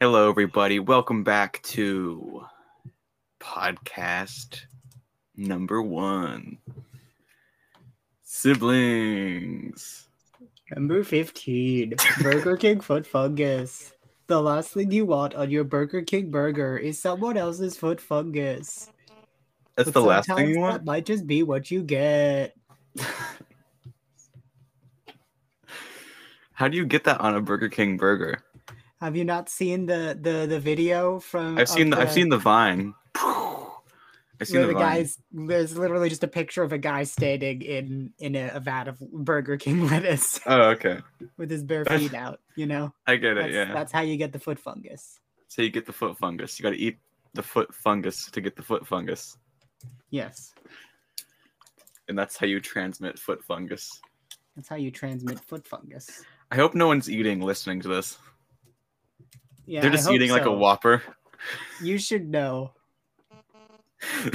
Hello, everybody. Welcome back to podcast number one Siblings. Number 15, Burger King foot fungus. The last thing you want on your Burger King burger is someone else's foot fungus. That's But the last thing you That want? might just be what you get. How do you get that on a Burger King burger? Have you not seen the the the video from? I've seen of the, I've seen the vine. I've seen the, the vine. guys there's literally just a picture of a guy standing in in a, a vat of Burger King lettuce Oh, okay. with his bare feet out. You know, I get it. that's, yeah. that's how you get the foot fungus. So you get the foot fungus. You got to eat the foot fungus to get the foot fungus, Yes, and that's how you transmit foot fungus. that's how you transmit foot fungus. I hope no one's eating listening to this. Yeah, They're just eating like a. Whopper. You should know.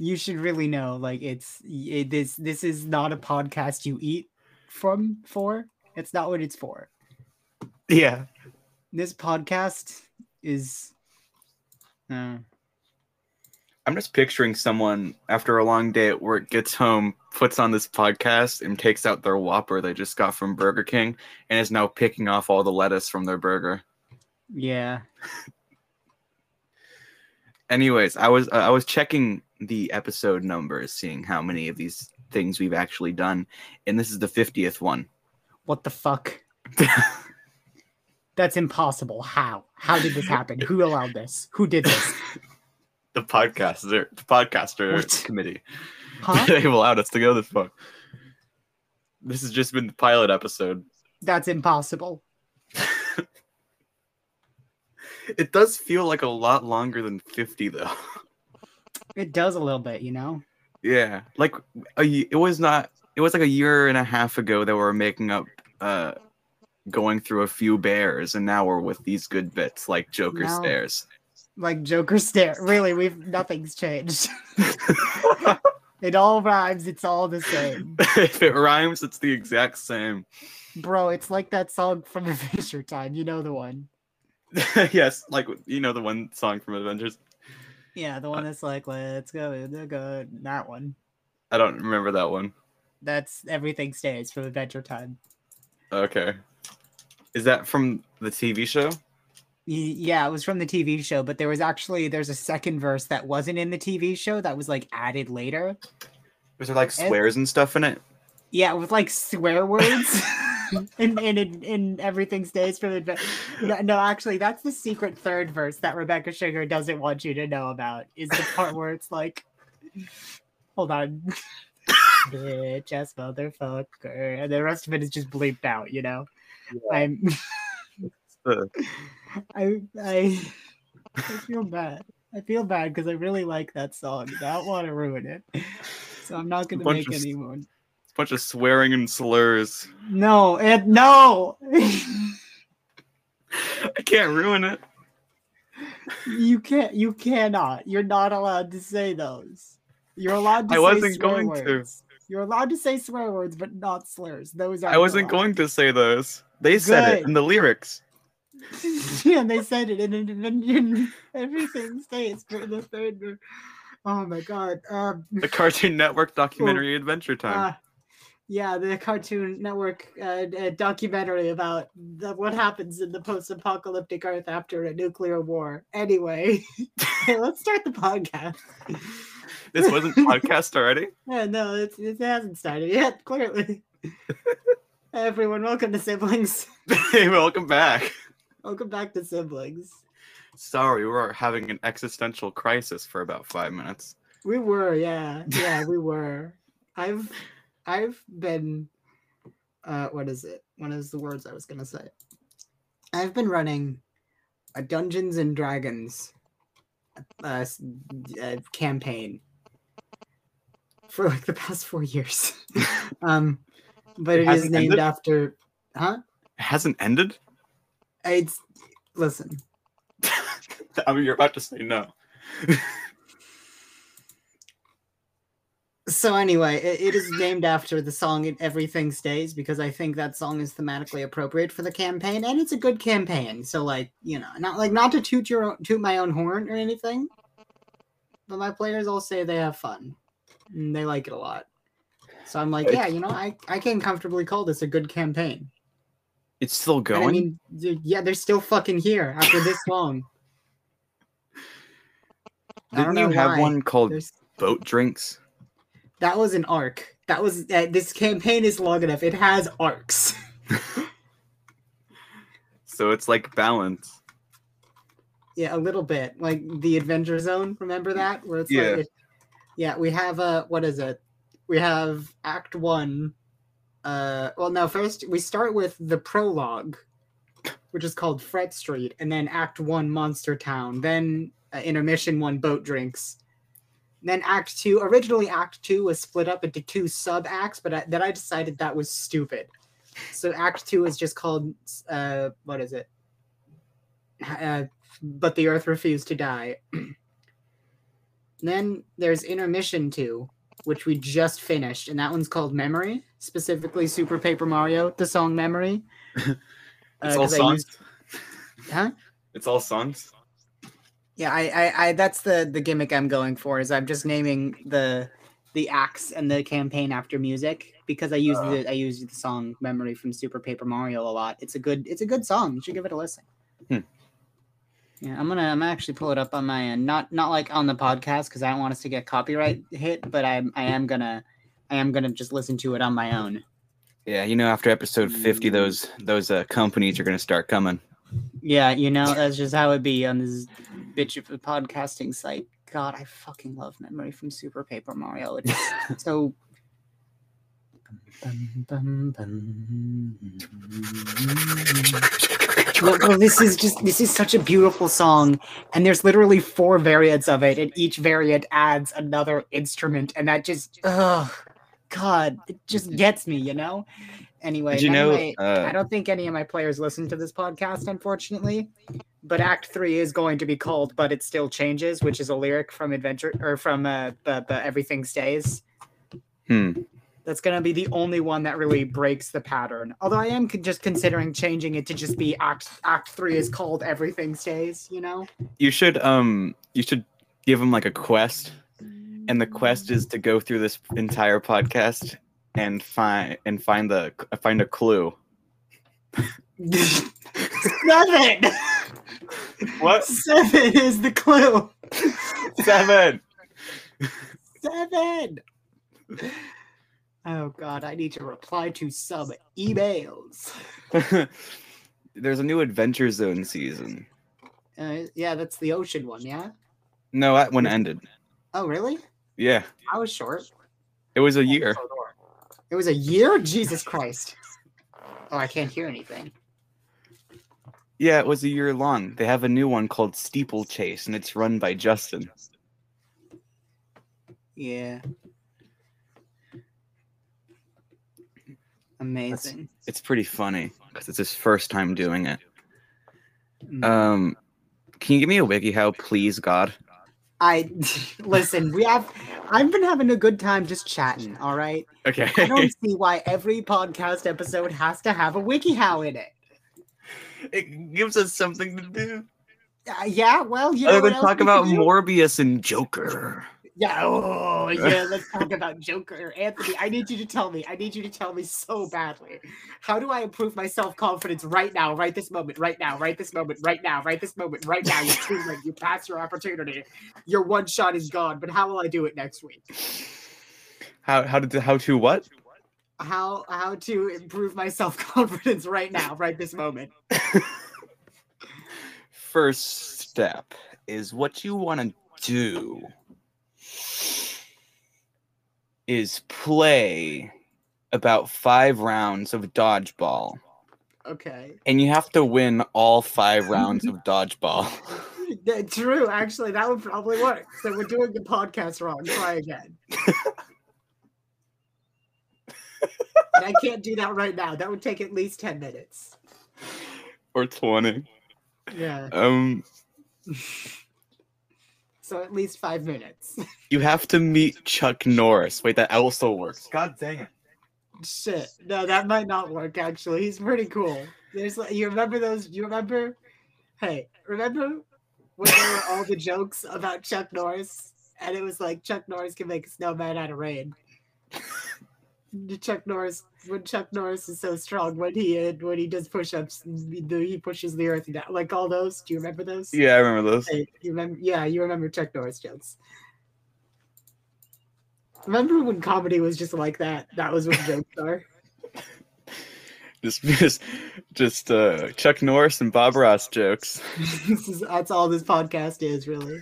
You should really know. Like it's it, this. This is not a podcast you eat from for. It's not what it's for. yeah. This podcast is. Uh, I'm just picturing someone after a long day at work gets home, puts on this podcast, and takes out their Whopper they just got from Burger King, and is now picking off all the lettuce from their burger. Yeah. Anyways, I was uh, I was checking the episode numbers, seeing how many of these things we've actually done, and this is the 50th one. What the fuck? That's impossible. How? How did this happen? Who allowed this? Who did this? the podcaster, the podcaster What? committee. Huh? They've allowed us to go this far. This has just been the pilot episode. That's impossible. It does feel like a lot longer than 50 though. It does a little bit, you know. Yeah, like a, it was not. It was like a year and a half ago that we were making up, uh, going through a few bears, and now we're with these good bits like Joker No. stairs. Like Joker stare. Really, we've nothing's changed. it all rhymes. It's all the same, if it rhymes, it's the exact same. bro. It's like that song from Adventure Time. You know the one. yes, like you know the one song from Avengers. Yeah, the one that's like, "Let's go, let's go." That one. I don't remember that one. That's everything stays from Adventure Time. Okay, is that from the TV show? Yeah, it was from the TV show, but there was actually there's a second verse that wasn't in the TV show that was like added later. Was there like And- swears and stuff in it? Yeah, with like swear words. and and and, and everything stays from the no, no, actually, that's the secret third verse that Rebecca Sugar doesn't want you to know about. Is the part where it's like, hold on, bitch ass motherfucker, and the rest of it is just bleeped out. You know, I'm I I I feel bad. I feel bad because I really like that song. I don't want to ruin it, so I'm not gonna make of s- any more. Bunch of swearing and slurs. No, and no. I can't ruin it. you can't. You cannot. You're not allowed to say those. You're allowed to. I say wasn't swear going to. You're allowed to say swear words, but not slurs. Those are. I wasn't going to say those. They said it in the lyrics. yeah, they said it, and, and, and, and everything stays for the third. Oh my god. Um. The Cartoon Network documentary Adventure Time. Uh, yeah, the Cartoon Network uh, documentary about the, what happens in the post-apocalyptic Earth after a nuclear war. Anyway, let's start the podcast. this wasn't podcast already. Yeah, no, it's, it hasn't started yet. Clearly. Everyone, welcome to Siblings. hey, welcome back. Welcome back to Siblings. Sorry, we were having an existential crisis for about five minutes. We were, yeah, yeah, we were. I've, I've been, uh, what is it? What is the words I was gonna say? I've been running a Dungeons and Dragons, uh, uh, campaign for like the past four years. um, but It it is named ended? after, huh? It hasn't ended. It's listen. I mean, you're about to say no. So anyway, it, it is named after the song "Everything Stays" because I think that song is thematically appropriate for the campaign, and it's a good campaign. So like, you know, not like not to toot your own, toot my own horn or anything, but my players all say they have fun, and they like it a lot. So I'm like, yeah, you know, I I can comfortably call this a good campaign. It's still And going. I mean, yeah, they're still fucking here after this long. Didn't you have why. one called There's- boat drinks? That was an arc. That was uh, this campaign is long enough. It has arcs. So it's like balance. yeah, a little bit like the Adventure Zone. Remember that? Where it's Yeah. like, it- yeah. We have a what is it? We have Act One. Uh, well, no. First, we start with the prologue, which is called Fret Street, and then Act One, Monster Town. Then uh, intermission one, Boat Drinks. Then Act Two. Originally, Act Two was split up into two sub acts, but I, then I decided that was stupid. So Act Two is just called uh, what is it? Uh, but the Earth refused to die. then there's Intermission Two, which we just finished, and that one's called Memory, specifically Super Paper Mario, the song Memory. It's Uh, all songs. used- huh? It's all songs. Yeah, I, I, I, that's the the gimmick I'm going for. Is I'm just naming the the acts and the campaign after music because I use Uh. the I use the song "Memory" from Super Paper Mario a lot. It's a good it's a good song. You should give it a listen. Hmm. Yeah, I'm gonna I'm gonna actually pull it up on my end. Not not like on the podcast because I don't want us to get copyright hit, but I'm I am gonna I am gonna just listen to it on my own. Yeah, you know, after episode fifty, those those uh, companies are gonna start coming. Yeah, you know that's just how it be on this bitch of a podcasting site. God, I fucking love Memory from Super Paper Mario. It's so. Bum, bum, bum. Well, well, this is just this is such a beautiful song, and there's literally four variants of it, and each variant adds another instrument, and that just, oh, God, it just gets me, you know. Anyway, Did you know? anyway, I Uh, don't think any of my players listen to this podcast, unfortunately. But Act Three is going to be called "But It Still Changes," which is a lyric from Adventure or from uh, the, the Everything Stays. hmm. That's going to be the only one that really breaks the pattern. Although I am con- just considering changing it to just be Act Act Three is called "Everything Stays." You know? You should um, you should give them like a quest, and the quest is to go through this entire podcast and find and find the find a clue. Seven. What? Seven is the clue. Seven. Seven. Oh God, I need to reply to some emails. There's a new Adventure Zone season. Uh, yeah, that's the ocean one. Yeah. No, that one ended. Oh, really? Yeah, I was short. it was a year. It was a year. Jesus Christ. Oh, I can't hear anything. Yeah, it was a year long. They have a new one called Steeplechase, and it's run by Justin. Yeah. Amazing. It's pretty funny because it's his first time doing it. Mm. Um, can you give me a wiki how, please, God? I listen. We have. I've been having a good time just chatting. All right. Okay. I don't see why every podcast episode has to have a WikiHow in it. it gives us something to do. Uh, yeah. Well, you know Other what than talk about? Morbius and Joker. Yeah. Oh, yeah. Let's talk about Joker, Anthony. I need you to tell me. I need you to tell me so badly. How do I improve my self confidence right now, right this moment, right now, right this moment, right now, right this moment, right now? You're too late. You passed your opportunity. Your one shot is gone. But how will I do it next week? How how did how to what? How how to improve my self confidence right now, right this moment? First step is what you want to do is play about five rounds of dodgeball, Okay. and you have to win all five rounds of dodgeball. Yeah, True, actually, that would probably work. So we're doing the podcast wrong. Try again. I can't do that right now. That would take at least 10 minutes. or 20. Yeah. Um so at least five minutes. You have to meet Chuck Norris. Wait, that also works. God dang it. Shit, no, that might not work. Actually, he's pretty cool. There's you remember those? You remember? Hey, remember when there were all the jokes about Chuck Norris, and it was like Chuck Norris can make a snowman out of rain. Chuck Norris, when Chuck Norris is so strong, when he uh, when he does push-ups, he pushes the earth down. Like all those. Do you remember those? Yeah, I remember those. Hey, you remember? Yeah, you remember Chuck Norris jokes. Remember when comedy was just like that? That was what jokes are. Just, just, just uh, Chuck Norris and Bob Ross jokes. is, that's all this podcast is, really.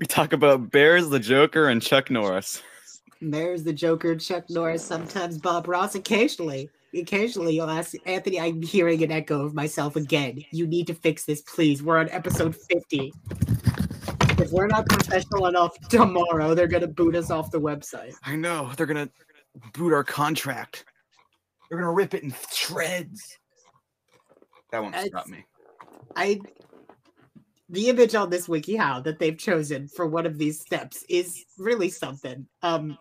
We talk about Bears, the Joker, and Chuck Norris. There's the Joker, Chuck Norris, sometimes Bob Ross, occasionally. Occasionally, you'll ask Anthony, I'm hearing an echo of myself again. You need to fix this, please. We're on episode 50. If we're not professional enough tomorrow, they're going to boot us off the website. I know they're gonna boot our contract. They're gonna rip it in shreds. That won't It's- stop me. I the image on this WikiHow that they've chosen for one of these steps is really something. Um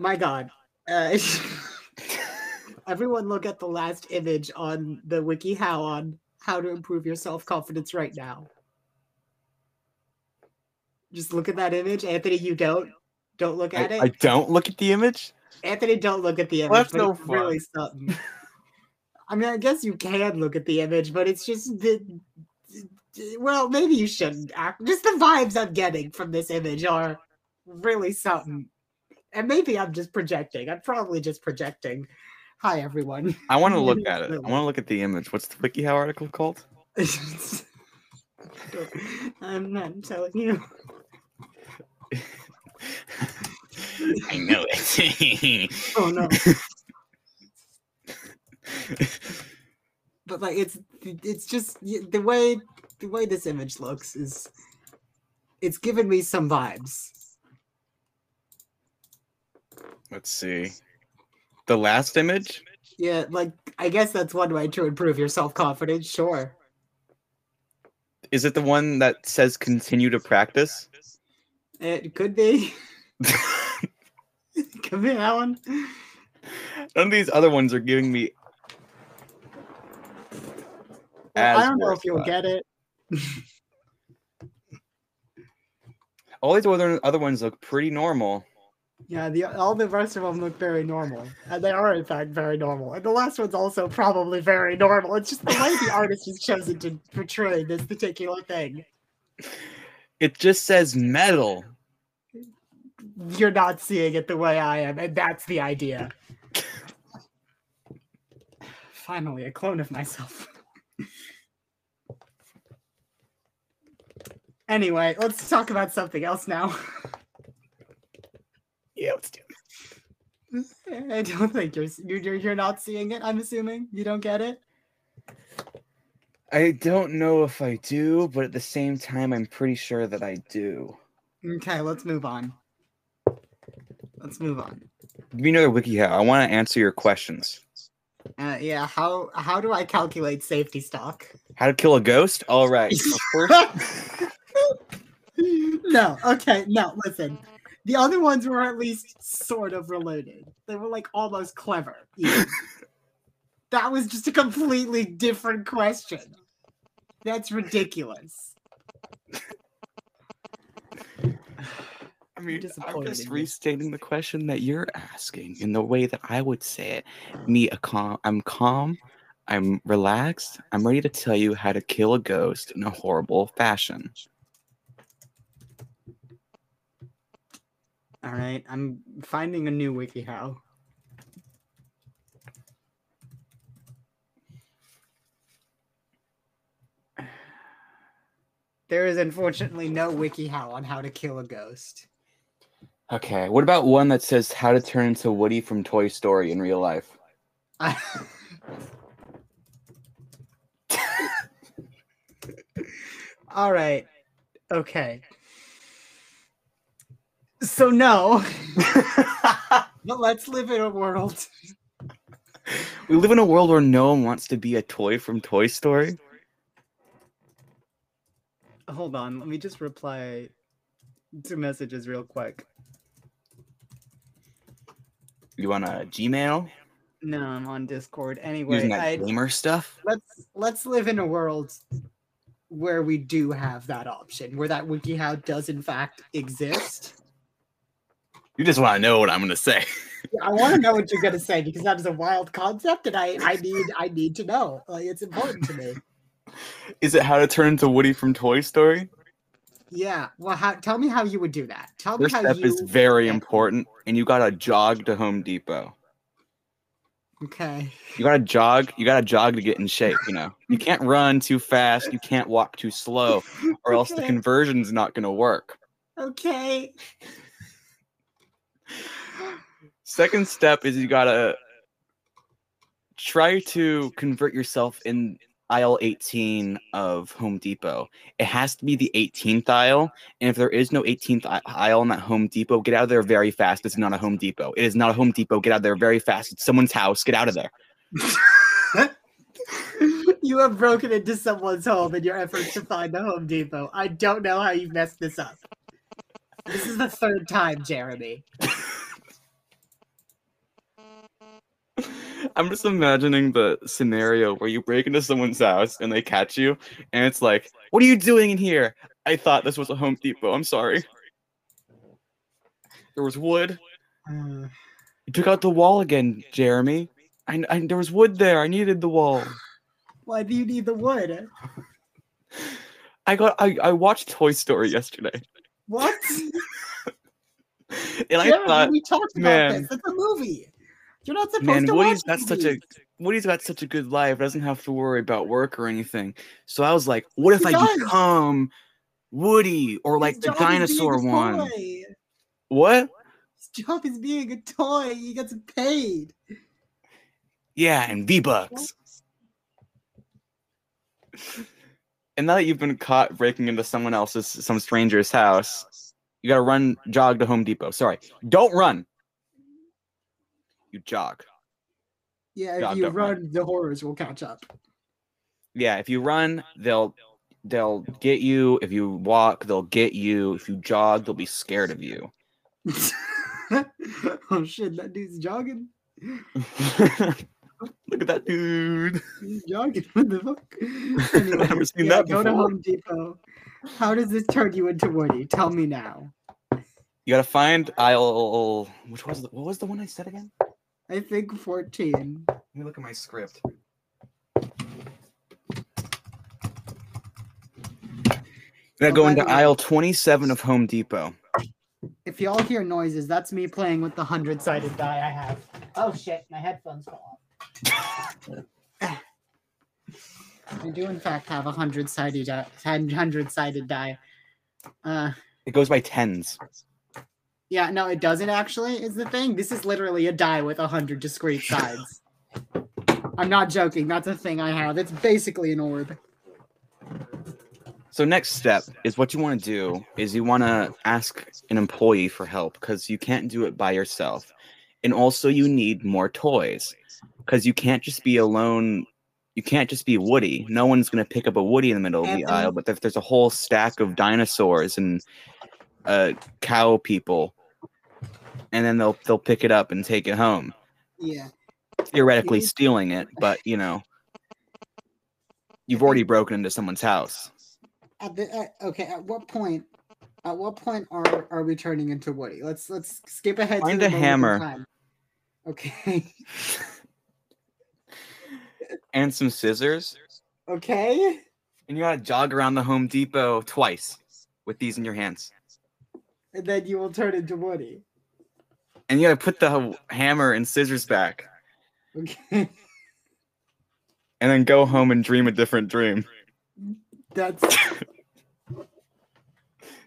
my god. Uh, everyone look at the last image on the WikiHow on how to improve your self-confidence right now. Just look at that image. Anthony, you don't don't look I, at it. I don't look at the image. Anthony, don't look at the image. Well, that's no it's really something. I mean, I guess you can look at the image, but it's just the. Well, maybe you shouldn't. Act. Just the vibes I'm getting from this image are really something. And maybe I'm just projecting. I'm probably just projecting. Hi, everyone. I want to look at it. I want to look at the image. What's the WikiHow article called? I'm not telling you. I know it. Oh no. but like it's it's just the way the way this image looks is it's given me some vibes Let's see. The last image. yeah like i guess that's one way to improve your self-confidence sure Is it the one that says continue to practice? it could be could be that one None of these other ones are giving me. Well, i don't know if you'll get it All these other other ones look pretty normal. Yeah the all the rest of them look very normal and they are in fact very normal and the last one's also probably very normal it's just the way the artist has chosen to portray this particular thing It just says metal. you're not seeing it the way I am, and that's the idea. Finally, a clone of myself. anyway, let's talk about something else now. Yeah, let's do it. I don't think you're you're you're- you're not seeing it. I'm assuming you don't get it. I don't know if I do, but at the same time, I'm pretty sure that I do. Okay, let's move on. Let's move on. You know the WikiHow. I want to answer your questions. Uh, yeah, how how do I calculate safety stock? How to kill a ghost? All right. no, okay, no, listen. The other ones were at least sort of related. They were like almost clever. that was just a completely different question. That's ridiculous. I mean, I'm just restating the question that you're asking in the way that I would say it. Me, a calm. I'm calm. I'm relaxed. I'm ready to tell you how to kill a ghost in a horrible fashion. All right, I'm finding a new WikiHow. There is unfortunately no WikiHow on how to kill a ghost. Okay. What about one that says how to turn into Woody from Toy Story in real life? All right. Okay. So no, but let's live in a world. we live in a world where no one wants to be a toy from Toy Story. hold on. Let me just reply to messages real quick. You want a Gmail? No, I'm on Discord. Anyway, Using that I, gamer stuff? let's let's live in a world where we do have that option, where that WikiHow does in fact exist. You just want to know what I'm gonna say. Yeah, I want to know what you're gonna say because that is a wild concept, and I I need I need to know. Like it's important to me. Is it how to turn into Woody from Toy Story? Yeah. Well, how? Tell me how you would do that. Tell me First how step you. is very important, and you gotta jog to Home Depot. Okay. You gotta jog. You gotta jog to get in shape. You know, you can't run too fast. You can't walk too slow, or else the Okay. conversion's not gonna work. Okay. Second step is you gotta try to convert yourself in aisle 18 of Home Depot. It has to be the 18th aisle, and if there is no 18th aisle in that Home Depot, get out of there very fast. It's not a Home Depot. It is not a Home Depot. Get out of there very fast. It's someone's house. Get out of there. you have broken into someone's home in your efforts to find the Home Depot. I don't know how you messed this up. This is the third time, Jeremy. I'm just imagining the scenario where you break into someone's house and they catch you, and it's like, "What are you doing in here?" I thought this was a Home Depot. I'm sorry. There was wood. You took out the wall again, Jeremy. I, I there was wood there. I needed the wall. why do you need the wood? I got I, I watched Toy Story yesterday, What? and I Jeremy, thought, we talked about man. this. It's a movie. You're not supposed man, to Woody's watch got such a. Woody's got such a good life. Doesn't have to worry about work or anything. So I was like, what if He I does. become Woody or like His the job is being dinosaur one? What? His job is being a toy. He gets paid. Yeah, and V Bucks. And now that you've been caught breaking into someone else's, some stranger's house, you gotta run, jog to Home Depot. Sorry, don't run. You jog. Yeah, if Yeah, you run. run, the horrors will catch up. Yeah, if you run, they'll they'll get you. If you walk, they'll get you. If you jog, they'll be scared of you. oh shit, that dude's jogging. Look at that dude. He's jogging. What the fuck? Anyway, never seen yeah, that go to. Home Depot. How does this turn you into Woody? Tell me now. You gotta find aisle. Which was the, what was the one I said again? I think 14. Let me look at my script. You gotta go into aisle 27 of Home Depot. If y'all hear noises, that's me playing with the hundred sided die I have. Oh shit, my headphones fell off. I do in fact have a hundred sided die hundred sided die. Uh It goes by tens. Yeah, no, it doesn't actually, is the thing. This is literally a die with a hundred discrete sides. I'm not joking, that's a thing I have. It's basically an orb. So next step is what you want to do is you want to ask an employee for help because you can't do it by yourself. And also you need more toys because you can't just be alone. You can't just be Woody. No one's going to pick up a Woody in the middle of the aisle, but if there's a whole stack of dinosaurs and uh, cow people, and then they'll they'll pick it up and take it home. Yeah. Theoretically stealing it, but you know, you've already broken into someone's house. At the, at, okay, at what point at what point are are we turning into Woody? Let's let's skip ahead Find to a the in hammer. Okay. and some scissors. okay. And you gotta jog around the Home Depot twice with these in your hands. And then you will turn into Woody. And you gotta put the hammer and scissors back. Okay. And then go home and dream a different dream. That's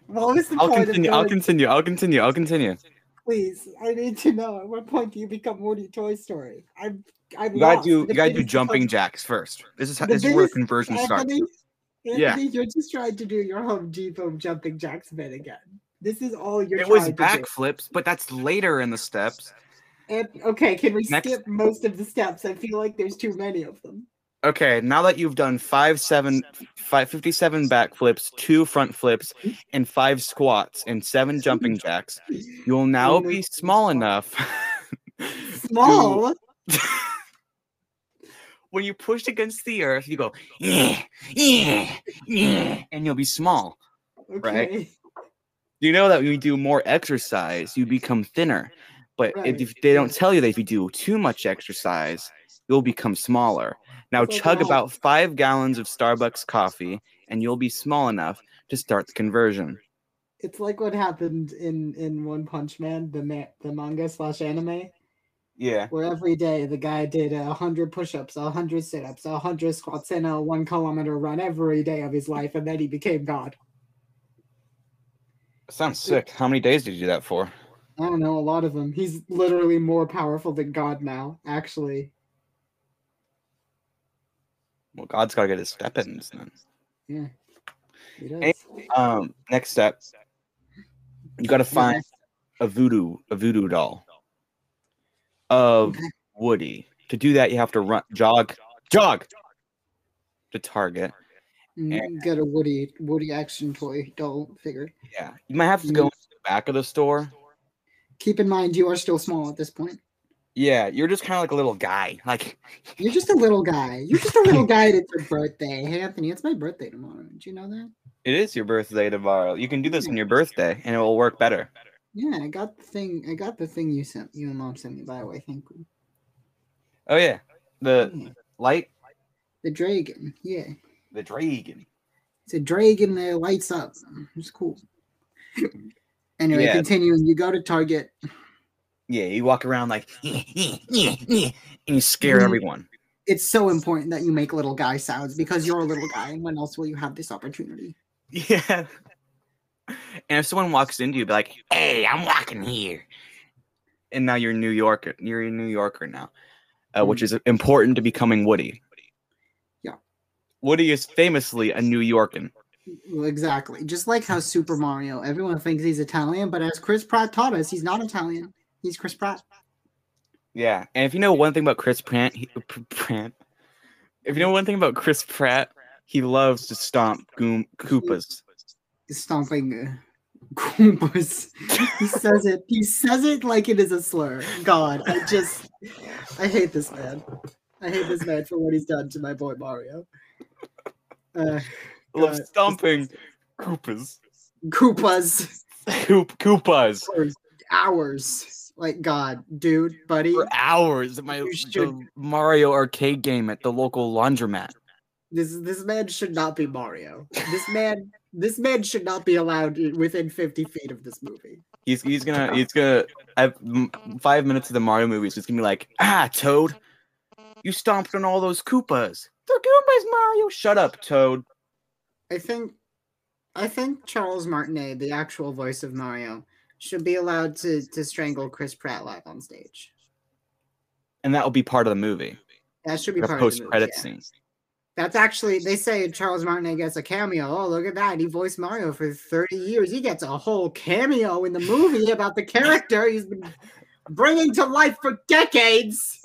what was the I'll point continue. of I'll continue. I'll continue. I'll continue. please? I need to know at what point do you become Woody Toy Story? I'm I'm You gotta lost. do The you gotta do jumping jacks first. This is how The this is where conversion starts. Anthony, Yeah. You're just trying to do your Home Depot jumping jacks bit again. This is all you're It was trying to do. backflips, but that's later in the steps. And, okay, can we Next- skip most of the steps? I feel like there's too many of them. Okay, now that you've done five, seven, five, 57 backflips, two front flips, and five squats and seven jumping jacks, you'll now be small enough. Small. when you push against the earth, you go, yeah, yeah, yeah, and you'll be small. Okay. You know that when you do more exercise, you become thinner. But if- Right. if they don't tell you that if you do too much exercise, you'll become smaller. Now like chug about five gallons of Starbucks coffee, and you'll be small enough to start the conversion. It's like what happened in in One Punch Man, the ma- the manga slash anime, Yeah. where every day the guy did a hundred push-ups, a hundred sit-ups, a hundred squats, and a one kilometer run every day of his life, and then he became God. Sounds sick. How many days did you do that for? I don't know, a lot of them. He's literally more powerful than God now, actually. Well, God's gotta get his step ins then. Yeah. He does. Hey, Um, next step. You gotta find a voodoo, a voodoo doll of. Woody. To do that, you have to run, jog, jog to Target. Mm, Get a Woody Woody action toy doll figure. Yeah, you might have to go Mm. to the back of the store. Keep in mind you are still small at this point. Yeah, you're just kind of like a little guy. Like, You're just a little guy. You're just a little guy. It's your birthday. Hey Anthony, it's my birthday tomorrow. Did you know that? it is your birthday tomorrow. You can do this on your birthday, and it will work better. Yeah, I got the thing. I got the thing you sent. You and mom sent me. By the way, thank you. Oh yeah, the Yeah. light, The dragon. Yeah, the dragon. it's a dragon that lights up. It's cool. Anyway, Yeah. continuing. You go to Target. Yeah, you walk around like, and you scare Mhm. everyone. It's so important that you make little guy sounds because you're a little guy. And when else will you have this opportunity? Yeah. And if someone walks into you, be like, "Hey, I'm walking here," and now you're New Yorker. You're a New Yorker now, uh, which is important to becoming Woody. Woody is famously a New Yorkan. Well, exactly. Just like how Super Mario, everyone thinks he's Italian, but as Chris Pratt taught us, he's not Italian. He's Chris Pratt. Yeah, and if you know one thing about Chris Pratt, he, Pratt, if you know one thing about Chris Pratt, he loves to stomp goom, Koopas. He's stomping uh, Koopas. he says it. He says it like it is a slur. God, I just, I hate this man. I hate this man for what he's done to my boy Mario. Uh, Loves God. stomping Koopas. Koopas Koop, Koopas for hours. Like God, dude, buddy. for hours at my Mario arcade game at the local laundromat. This this man should not be Mario. This man, this man should not be allowed within fifty feet of this movie. He's he's gonna he's gonna have five minutes of the Mario movies. He's gonna be like, ah, Toad, you stomped on all those Koopas. They're Koopas, Mario. Shut up, Toad. I think, I think Charles Martinet, the actual voice of Mario, should be allowed to to strangle Chris Pratt live on stage. And that will be part of the movie. That should be The part post of the post-credit movie. yeah. scene. That's actually they say Charles Martinet gets a cameo. Oh, look at that! He voiced Mario for thirty years. He gets a whole cameo in the movie about the character he's been bringing to life for decades.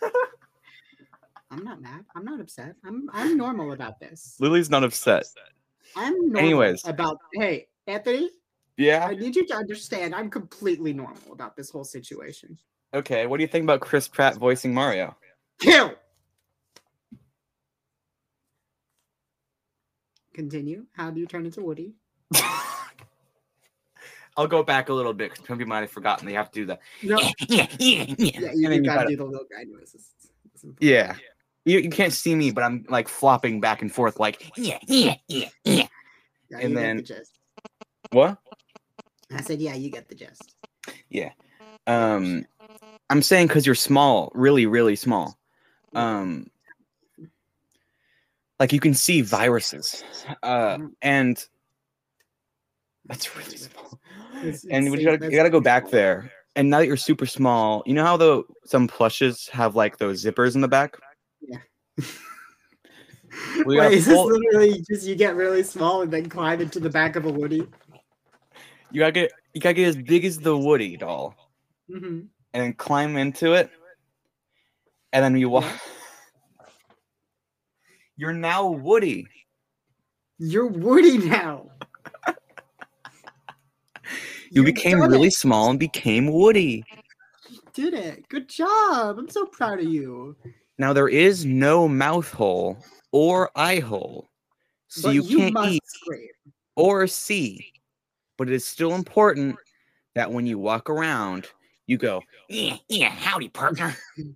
I'm not mad. I'm not upset. I'm I'm normal about this. Lily's not upset. I'm normal Anyways. about hey Anthony. Yeah. I need you to understand. I'm completely normal about this whole situation. Okay. What do you think about Chris Pratt voicing Mario? Kill. Continue. How do you turn into Woody? I'll go back a little bit because some people might have forgotten they have to do that. No, yeah, yeah, yeah, you, you gotta gotta- do the little guy noises. Yeah. You, you can't see me, but I'm like flopping back and forth, like yeah, yeah, yeah, yeah. Yeah, and then- the. What? I said, yeah, you get the gist. Yeah. Um, I'm saying because you're small, really, really small. Um, like you can see viruses, uh, and that's really small. It's- And we gotta, you gotta go back there. And now that you're super small, you know how the some plushes have like those zippers in the back. We Wait, is this literally just you get really small and then climb into the back of a Woody? You gotta get you gotta get as big as the Woody doll, hmm and then climb into it, and then you walk. Yeah. You're now Woody. You're Woody now. You You became really it. small and became Woody. You did it. Good job. I'm so proud of you. Now there is no mouth hole or eye hole. So you, you, can't eat scream. or see. But it is still important that when you walk around, you go, yeah, yeah, howdy, partner.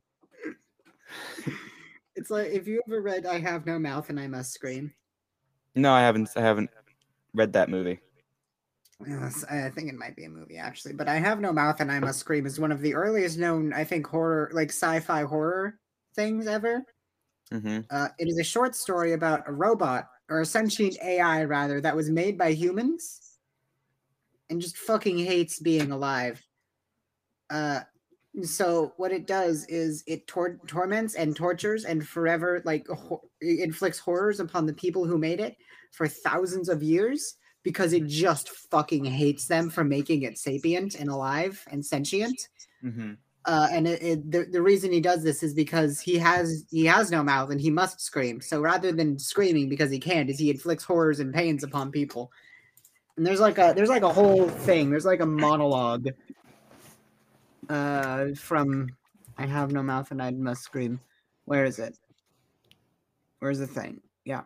It's like if you ever read I Have No Mouth and I Must Scream. No, I haven't I haven't read that movie. Yes, I think it might be a movie actually, but I Have No Mouth and I Must Scream is one of the earliest known, I think, horror like sci-fi horror things ever. hmm Uh, it is a short story about a robot or a sentient AI rather that was made by humans and just fucking hates being alive. Uh, so what it does is it tor- torments and tortures and forever like ho- inflicts horrors upon the people who made it for thousands of years because it just fucking hates them for making it sapient and alive and sentient hmm uh, and it, it, the, the reason he does this is because he has he has no mouth and he must scream. So rather than screaming because he can't, is he inflicts horrors and pains upon people. And there's like a there's like a whole thing. There's like a monologue uh, from I have no mouth and I must scream. Where is it? Where's the thing? Yeah,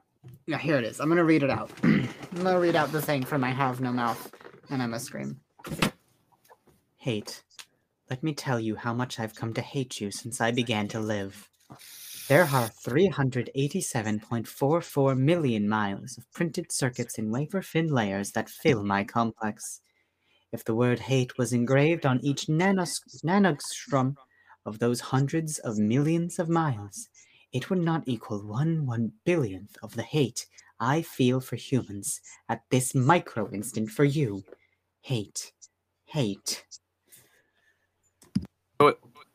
yeah. Here it is. I'm gonna read it out. I'm gonna read out the thing from I have no mouth and I must scream. Hate. Let me tell you how much I've come to hate you since I began to live. There are 387.44 million miles of printed circuits in wafer thin layers that fill my complex. If the word hate was engraved on each nanos- nanostrum of those hundreds of millions of miles, it would not equal one one billionth of the hate I feel for humans at this micro instant for you. Hate. Hate.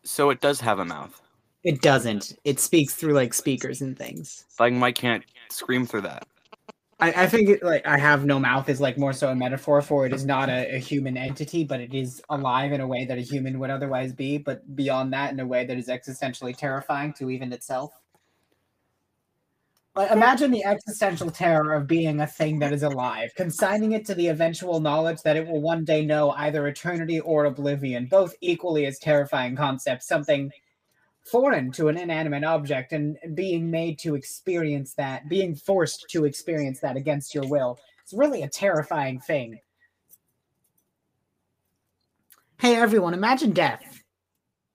So it does have a mouth. It doesn't. It speaks through like speakers and things. Like Mike can't scream through that. I, I think it, like I have no mouth is like more so a metaphor for it is not a, a human entity, but it is alive in a way that a human would otherwise be, but beyond that in a way that is existentially terrifying to even itself. Like, imagine the existential terror of being a thing that is alive, consigning it to the eventual knowledge that it will one day know either eternity or oblivion, both equally as terrifying concepts, something foreign to an inanimate object and being made to experience that, being forced to experience that against your will. It's really a terrifying thing. Hey everyone, imagine death.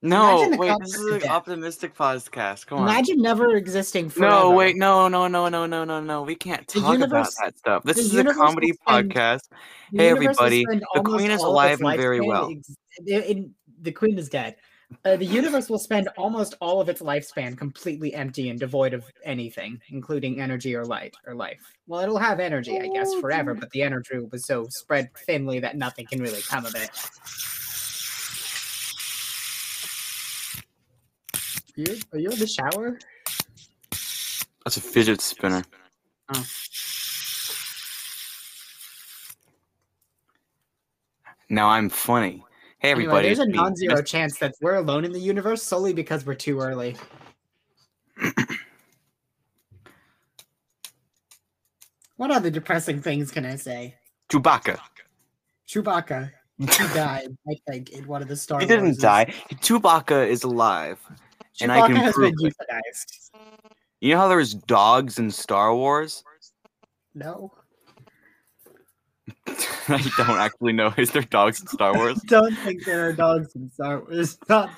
No, wait, this is an optimistic podcast. Come on. Imagine never existing forever. no, wait, no, no, no, no, no, no, no. We can't talk about that stuff. This is a comedy spend- podcast. Hey, everybody, the queen is alive and very well. ex- in- the queen is dead. Uh, the universe will spend almost all of its lifespan completely empty and devoid of anything, including energy or light or life. Well, it'll have energy, I guess, Oh, forever, but the energy was so spread thinly that nothing can really come of it. You, are you in the shower? That's a fidget spinner. Oh. Now I'm funny. Hey, Anyway, everybody. there's a non-zero Mr. chance that we're alone in the universe solely because we're too early. what other depressing things can I say? Chewbacca. Chewbacca. He died, I think, in one of the Star He didn't Warses. die. Chewbacca is alive. And I can prove it. You know how there's dogs in Star Wars? No. I don't actually know. Is there dogs in Star Wars? I don't think there are dogs in Star Wars. Not,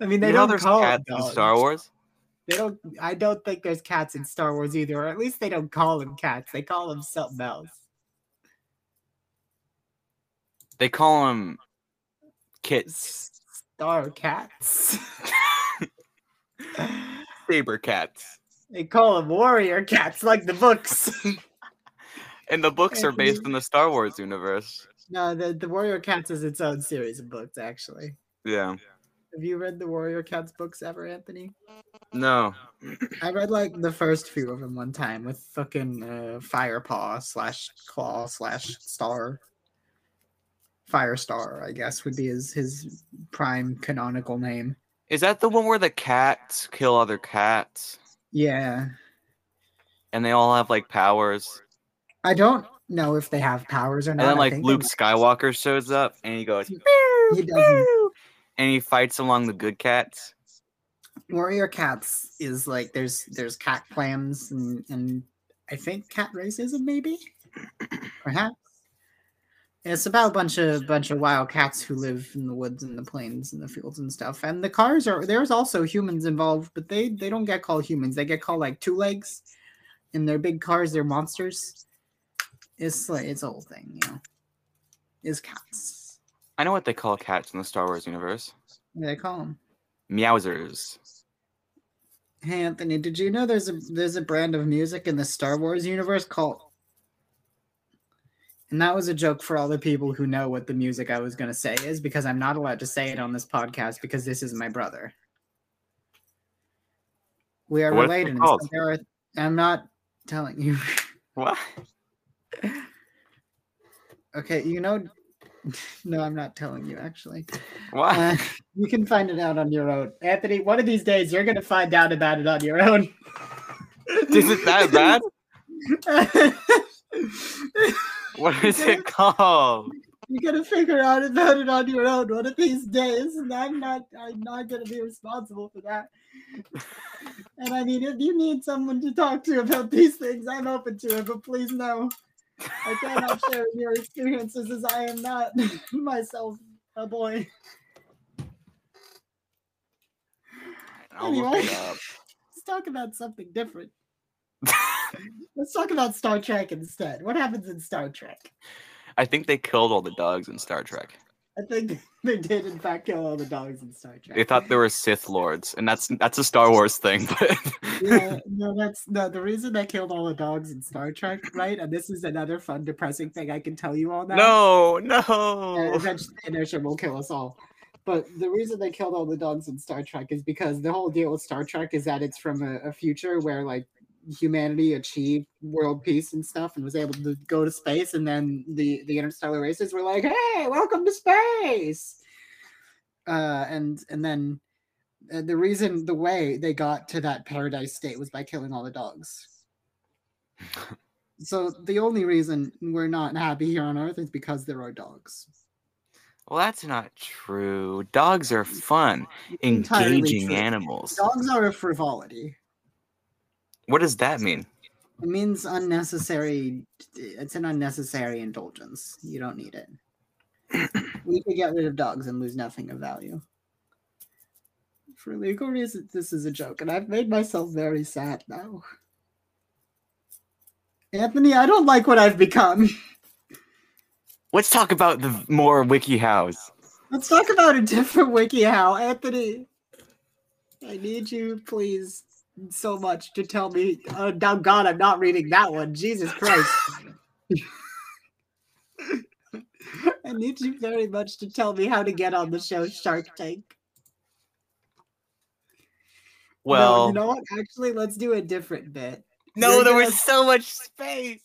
I mean, they you know don't there's call cats them in dogs. Star Wars? They don't. I don't think there's cats in Star Wars either, or at least they don't call them cats. They call them something else. They call them kits. Star cats. Saber cats. they call them warrior cats, like the books. And the books are based in the Star Wars universe. no, the the warrior cats is its own series of books. Actually, Yeah. have you read the warrior cats books ever, Anthony? No. I read like the first few of them one time with fucking uh, Firepaw slash Claw slash Star. Firestar, I guess, would be his his prime canonical name. Is that the one where the cats kill other cats? Yeah, and they all have like powers. I don't know if they have powers or not. And then like Luke Skywalker shows up and he goes, He and he fights along the good cats. Warrior Cats is like there's there's cat clans and and I think cat racism maybe, perhaps. It's about a bunch of bunch of wild cats who live in the woods and the plains and the fields and stuff. And the cars are there's also humans involved, but they they don't get called humans. They get called like two legs. In their big cars, they're monsters. It's like it's a whole thing, you know. Is cats. I know what they call cats in the Star Wars universe. What do they call them? Meowsers. Hey Anthony, did you know there's a there's a brand of music in the Star Wars universe called and that was a joke for all the people who know what the music I was gonna say is because I'm not allowed to say it on this podcast because this is my brother. We are What's related. so there are, I'm not telling you. What? okay, you know no, I'm not telling you actually. What? Uh, you can find it out on your own. Anthony, one of these days you're gonna find out about it on your own. is it that bad? What is it called? You're gonna figure out about it on your own one of these days, and I'm not. I'm not gonna be responsible for that. And I mean, if you need someone to talk to about these things, I'm open to it. But please know, I cannot share your experiences as I am not myself a boy. I'll look Anyway. it up. Let's talk about something different. Let's talk about Star Trek instead. What happens in Star Trek? I think they killed all the dogs in Star Trek. I think they did, in fact, kill all the dogs in Star Trek. They thought they were Sith lords, and that's that's a Star Wars thing. But yeah, no, that's no. The reason they killed all the dogs in Star Trek, right? And this is another fun, depressing thing I can tell you all now. no, And no. eventually, inertia will kill us all. But the reason they killed all the dogs in Star Trek is because the whole deal with Star Trek is that it's from a, a future where like humanity achieved world peace and stuff and was able to go to space, and then the the interstellar races were like, "Hey, welcome to space," uh, and and then uh, the reason the way they got to that paradise state was by killing all the dogs. So the only reason we're not happy here on Earth is because there are dogs. Well, that's not true. Dogs are fun, entirely engaging true. animals. Dogs are a frivolity. What does that mean? It means unnecessary. It's an unnecessary indulgence. You don't need it. we could get rid of dogs and lose nothing of value. For legal reasons, this is a joke, and I've made myself very sad now. Anthony, I don't like what I've become. Let's talk about the more WikiHows. Let's talk about a different WikiHow. Anthony, I need you, please, so much to tell me. Uh, oh, oh God, I'm not reading that one. Jesus Christ. I need you very much to tell me how to get on the show Shark Tank. No, Well, you know what? Actually, let's do a different bit. no, you're there gonna- was so much space.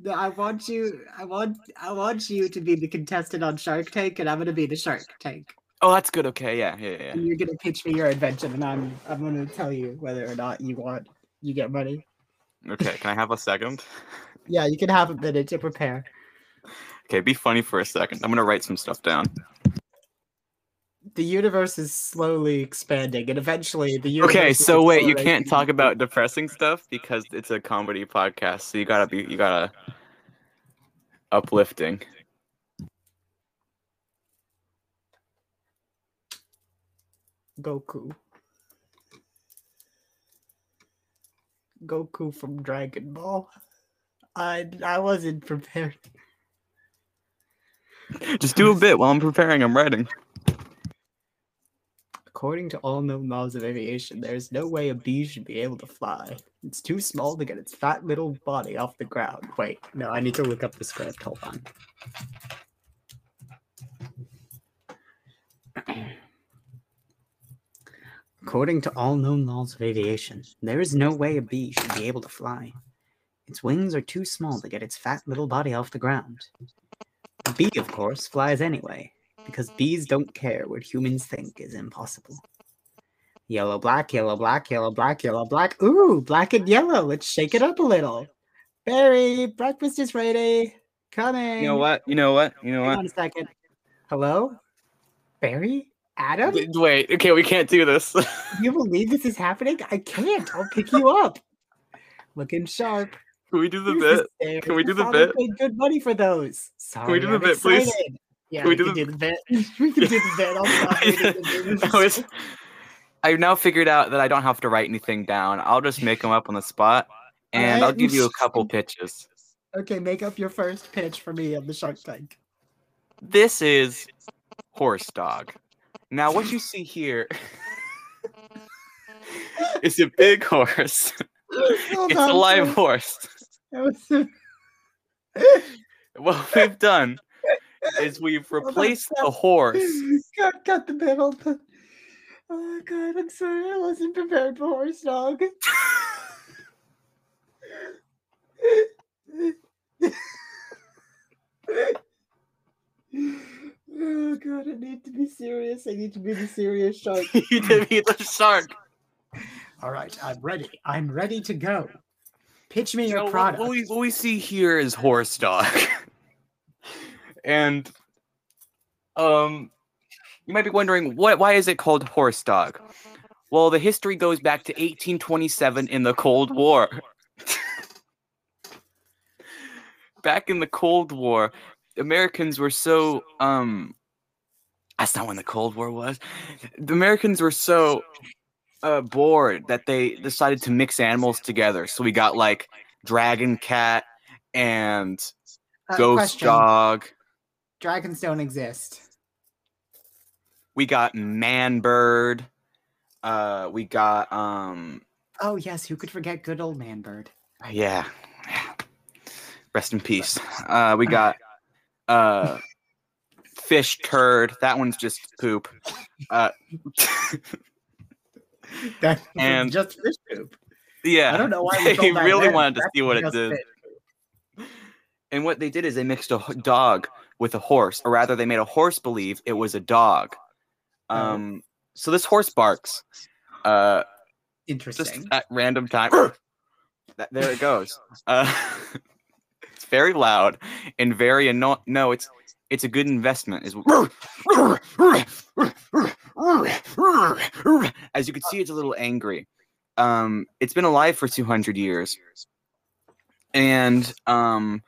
No, I want you. I want. I want you to be the contestant on Shark Tank, and I'm gonna be the Shark Tank. Oh, that's good. Okay, yeah, yeah, yeah. and you're gonna pitch me your invention, and I'm I'm gonna tell you whether or not you want you get money. Okay, can I have a second? Yeah, you can have a minute to prepare. Okay, be funny for a second. I'm gonna write some stuff down. The universe is slowly expanding, and eventually the universe. Okay, so wait, you can't talk about depressing stuff because it's a comedy podcast. So you gotta be, you gotta uplifting. Goku. Goku from Dragon Ball. I I wasn't prepared. Just do a bit while I'm preparing. I'm writing. According to all known laws of aviation, there is no way a bee should be able to fly. It's too small to get its fat little body off the ground. Wait, no, I need to look up the script. Hold on. According to all known laws of aviation, there is no way a bee should be able to fly. Its wings are too small to get its fat little body off the ground. A bee, of course, flies anyway, because bees don't care what humans think is impossible. Yellow, black, yellow, black, yellow, black, yellow, black. Ooh, black and yellow. Let's shake it up a little. Barry, breakfast is ready. Coming. You know what? You know what? You know Hang what? on a second. Hello? Barry? Adam? Wait, okay, we can't do this. You believe this is happening? I can't. I'll pick you up. Looking sharp. Can we do the bit? Can we do the bit? paid good money for those. Sorry, we do the I'm bit, please? Yeah, Can we, we do can the- do the bit. we can do the bit. I'll stop. I was... I've now figured out that I don't have to write anything down. I'll just make them up on the spot, and I'll give you a couple pitches. Okay, make up your first pitch for me of the Shark Tank. This is horse dog. Now, what you see here is a big horse. Hold it's a live horse. What we've done is we've replaced the horse. cut, cut the bit. Hold on. Oh god, I'm sorry. I wasn't prepared for horse dog. oh god, I need to be serious. I need to be the serious shark. you did be the shark. All right, I'm ready. I'm ready to go. Pitch me your So what- product. What we, what we see here is horse dog, and um, you might be wondering what why is it called horse dog? Well, the history goes back to 1827 in the Cold War. back in the Cold War, Americans were so um. That's not when the Cold War was. The Americans were so uh, bored that they decided to mix animals together. So we got like dragon cat and Uh, ghost question. dog. Dragons don't exist. We got man bird. Uh, we got um, Oh yes, who could forget good old man bird? yeah, yeah. Rest in peace. Uh, we got uh, fish turd. That one's just poop. Uh, That And- just fish poop. yeah, I don't know why they really wanted to That's see what it did. And what they did is they mixed a dog with a horse, or rather, they made a horse believe it was a dog. Oh. Um, so this horse barks, uh, just Interesting. at random time. That- there it goes. Uh, it's very loud and very annoying. No, it's it's a good investment. Is as you can see, it's a little angry. Um, it's been alive for two hundred years, and um,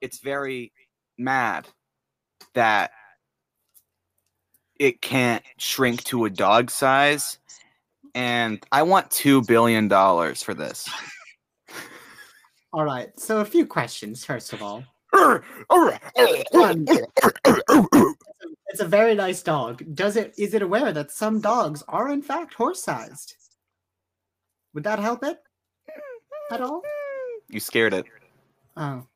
it's very mad that it can't shrink to a dog size and i want two billion dollars for this All right. So a few questions. First of all, it's a very nice dog. Does it? Is it aware that some dogs are in fact horse-sized? Would that help it at all? you scared it Oh,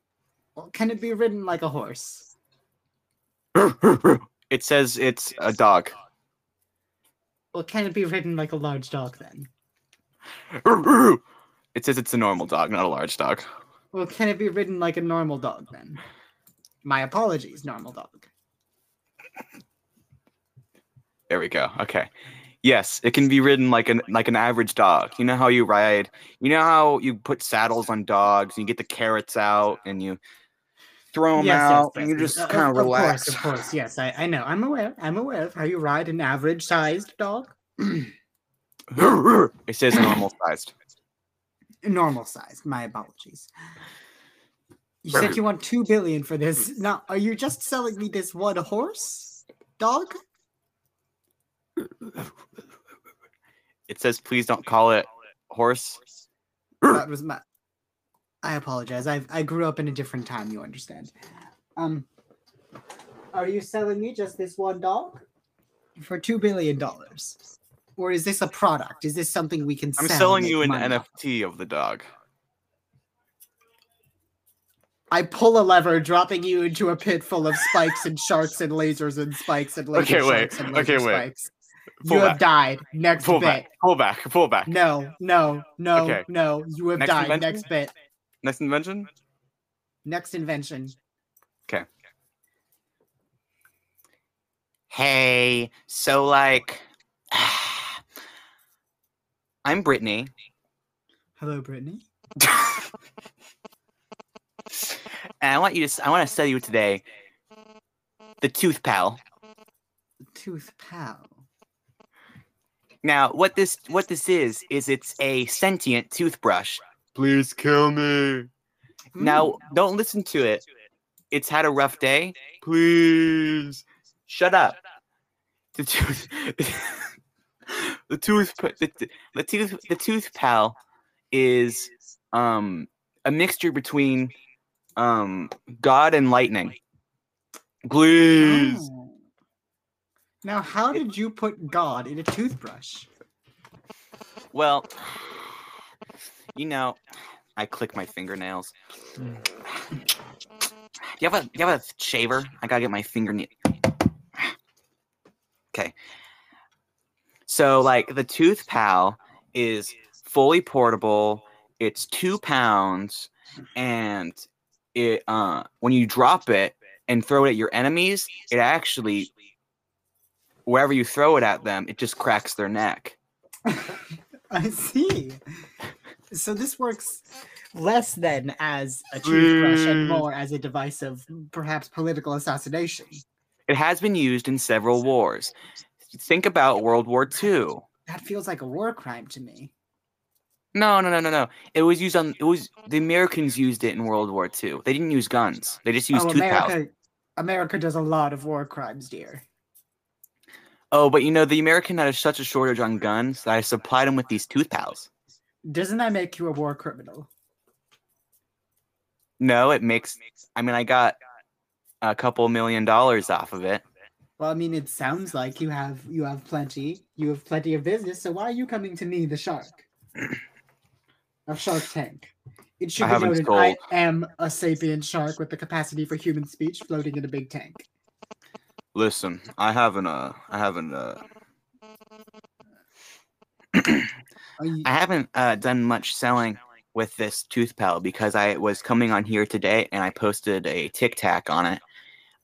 well, can it be ridden like a horse? it says it's a dog Well, can it be ridden like a large dog then? It says it's a normal dog not a large dog Well, can it be ridden like a normal dog then? My apologies, normal dog. there we go okay yes it can be ridden like an like an average dog you know how you ride you know how you put saddles on dogs and you get the carrots out and you throw them out and you just kind of of relax course, of course, yes, I, I know. I'm aware. I'm aware of how you ride an average-sized dog. it says normal sized Normal size. My apologies. You said you want two billion for this. Now, are you just selling me this one horse dog? it says please don't call it horse That was my. I apologize. I I grew up in a different time. You understand? Um, are you selling me just this one dog for two billion dollars, or is this a product? Is this something we can? Sell? I'm sell selling you an money off? nft of the dog I pull a lever, dropping you into a pit full of spikes and sharks and lasers and spikes and laser Okay, wait. sharks and Okay, laser wait. spikes. Pull you have died. Next pull bit. back pull back pull back No, no, no, Okay. no. You have Next died. invention? Next bit. next invention Next invention. Okay. Hey, so like, I'm Brittany. Hello, Brittany. and I want you to I want to tell you today the tooth pal. Tooth pal. Now, what this what this is is it's a sentient toothbrush. Please kill me. Now, Mm. don't listen to it. It's had a rough day. Please shut up. The tooth the tooth the, the tooth the tooth pal is um a mixture between um God and lightning. Please. Oh. Now, how did you put God in a toothbrush? Well, you know, I click my fingernails. Do you have a do you have a shaver? I gotta get my fingernail. Okay. So like the Tooth Pal is fully portable. It's two pounds, and it uh when you drop it and throw it at your enemies, it actually wherever you throw it at them, it just cracks their neck. I see. So this works less than as a toothbrush and Mm. more as a device of perhaps political assassination. It has been used in several wars. Think about World War II. That feels like a war crime to me. No, no, no, no, no. It was used on. It was the Americans used it in World War II. They didn't use guns. They just used oh. America, America does a lot of war crimes, dear. Oh, but you know the American had such a shortage on guns that I supplied them with these tooth pals. Doesn't that make you a war criminal? No, it makes. I mean, I got a couple million dollars off of it. Well, I mean, it sounds like you have you have plenty. You have plenty of business. So why are you coming to me, the shark, of Shark Tank? It should I be noted I am a sapient shark with the capacity for human speech, floating in a big tank. Listen, I haven't. Uh, I haven't. Uh, you- I haven't uh, done much selling with this tooth pal because I was coming on here today and I posted a TikTok on it.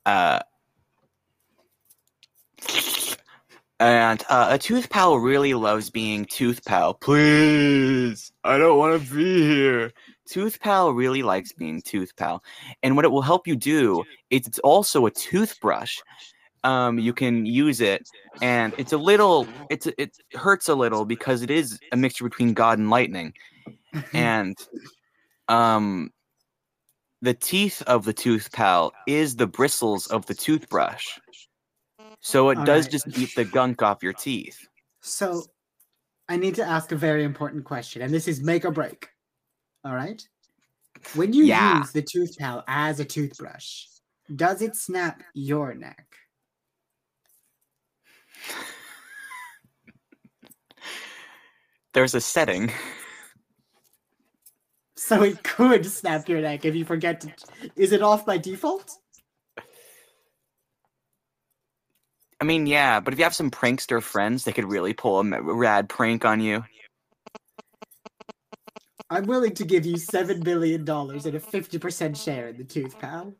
Uh, and uh, a tooth pal really loves being tooth pal. Please, I don't want to be here. Tooth pal really likes being tooth pal, and what it will help you do, it's also a toothbrush. Um, you can use it and it's a little it's it hurts a little because it is a mixture between god and lightning and um the teeth of the tooth pal is the bristles of the toothbrush so it does Alright. just eat the gunk off your teeth So, I need to ask a very important question, and this is make or break. All right. When you Yeah. use the tooth pal as a toothbrush, does it snap your neck? there's a setting So it could snap your neck if you forget to. Is it off by default? I mean yeah but if you have some prankster friends they could really pull a rad prank on you I'm willing to give you seven billion dollars and a fifty percent share in the tooth pal.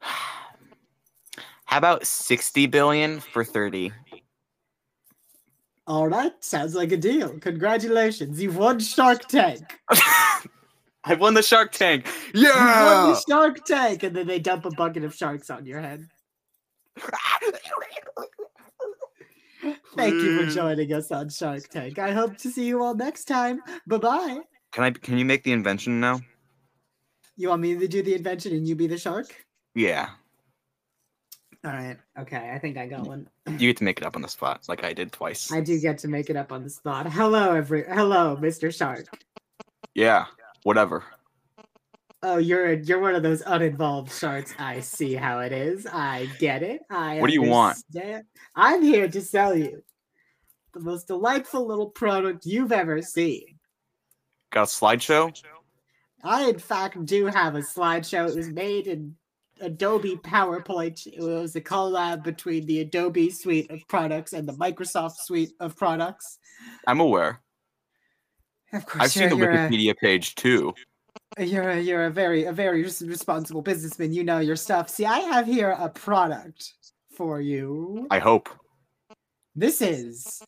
how about 60 billion for 30 All right, sounds like a deal. Congratulations, you've won Shark Tank. i won the shark tank You won yeah the Shark Tank, and then they dump a bucket of sharks on your head. Thank you for joining us on Shark Tank. I hope to see you all next time. Bye bye. Can I? Can you make the invention now? You want me to do the invention and you be the shark? Yeah, All right. Okay. I think I got one. you get to make it up on the spot, like I did twice. I do get to make it up on the spot. Hello, every. Hello, Mr. Shark. Yeah, whatever. Oh, you're you're one of those uninvolved sharks. I see how it is. I get it. I What do you want? understand. I'm here to sell you the most delightful little product you've ever seen. Got a slideshow? I, in fact, do have a slideshow. It was made in Adobe PowerPoint. It was a collab between the Adobe suite of products and the Microsoft suite of products. I'm aware. Of course, I've seen the you're a- Wikipedia page too. You're a, you're a very a very responsible businessman. You know your stuff. See, I have here a product for you. I hope. This is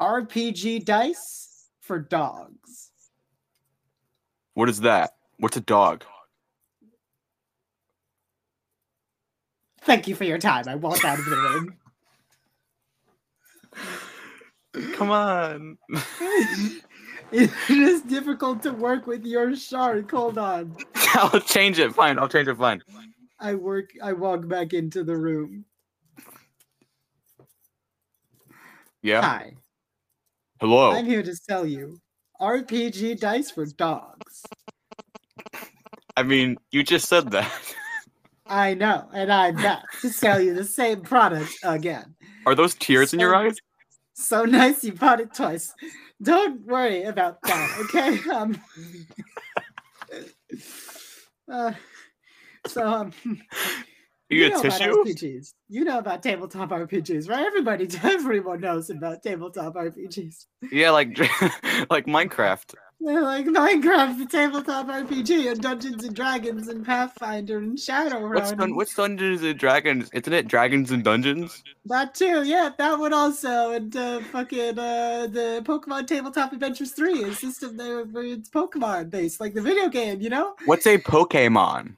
RPG dice for dogs. What is that? What's a dog? Thank you for your time. I walk out of the room. Come on. it is difficult to work with your shark. Hold on. I'll change it. Fine. I'll change it. Fine. I work. I walk back into the room. Yeah. Hi. Hello. I'm here to sell you RPG dice for dogs. I mean, you just said that. I know, and I'm back to sell you the same product again. Are those tears in your eyes? So nice you bought it twice. Don't worry about that, okay? Um, uh, so um, You, know get about tissue? RPGs. You know about tabletop RPGs, right? Everybody, everyone knows about tabletop RPGs. Yeah, like like Minecraft. They're like Minecraft, the tabletop RPG, and Dungeons and Dragons, and Pathfinder, and Shadowrun. What's dun- what's Dungeons and Dragons? Isn't it Dragons and Dungeons? That too, yeah, that one also, and uh, fucking uh, the Pokemon Tabletop Adventures Three, a system where it's Pokemon based, like the video game, you know? What's a Pokemon?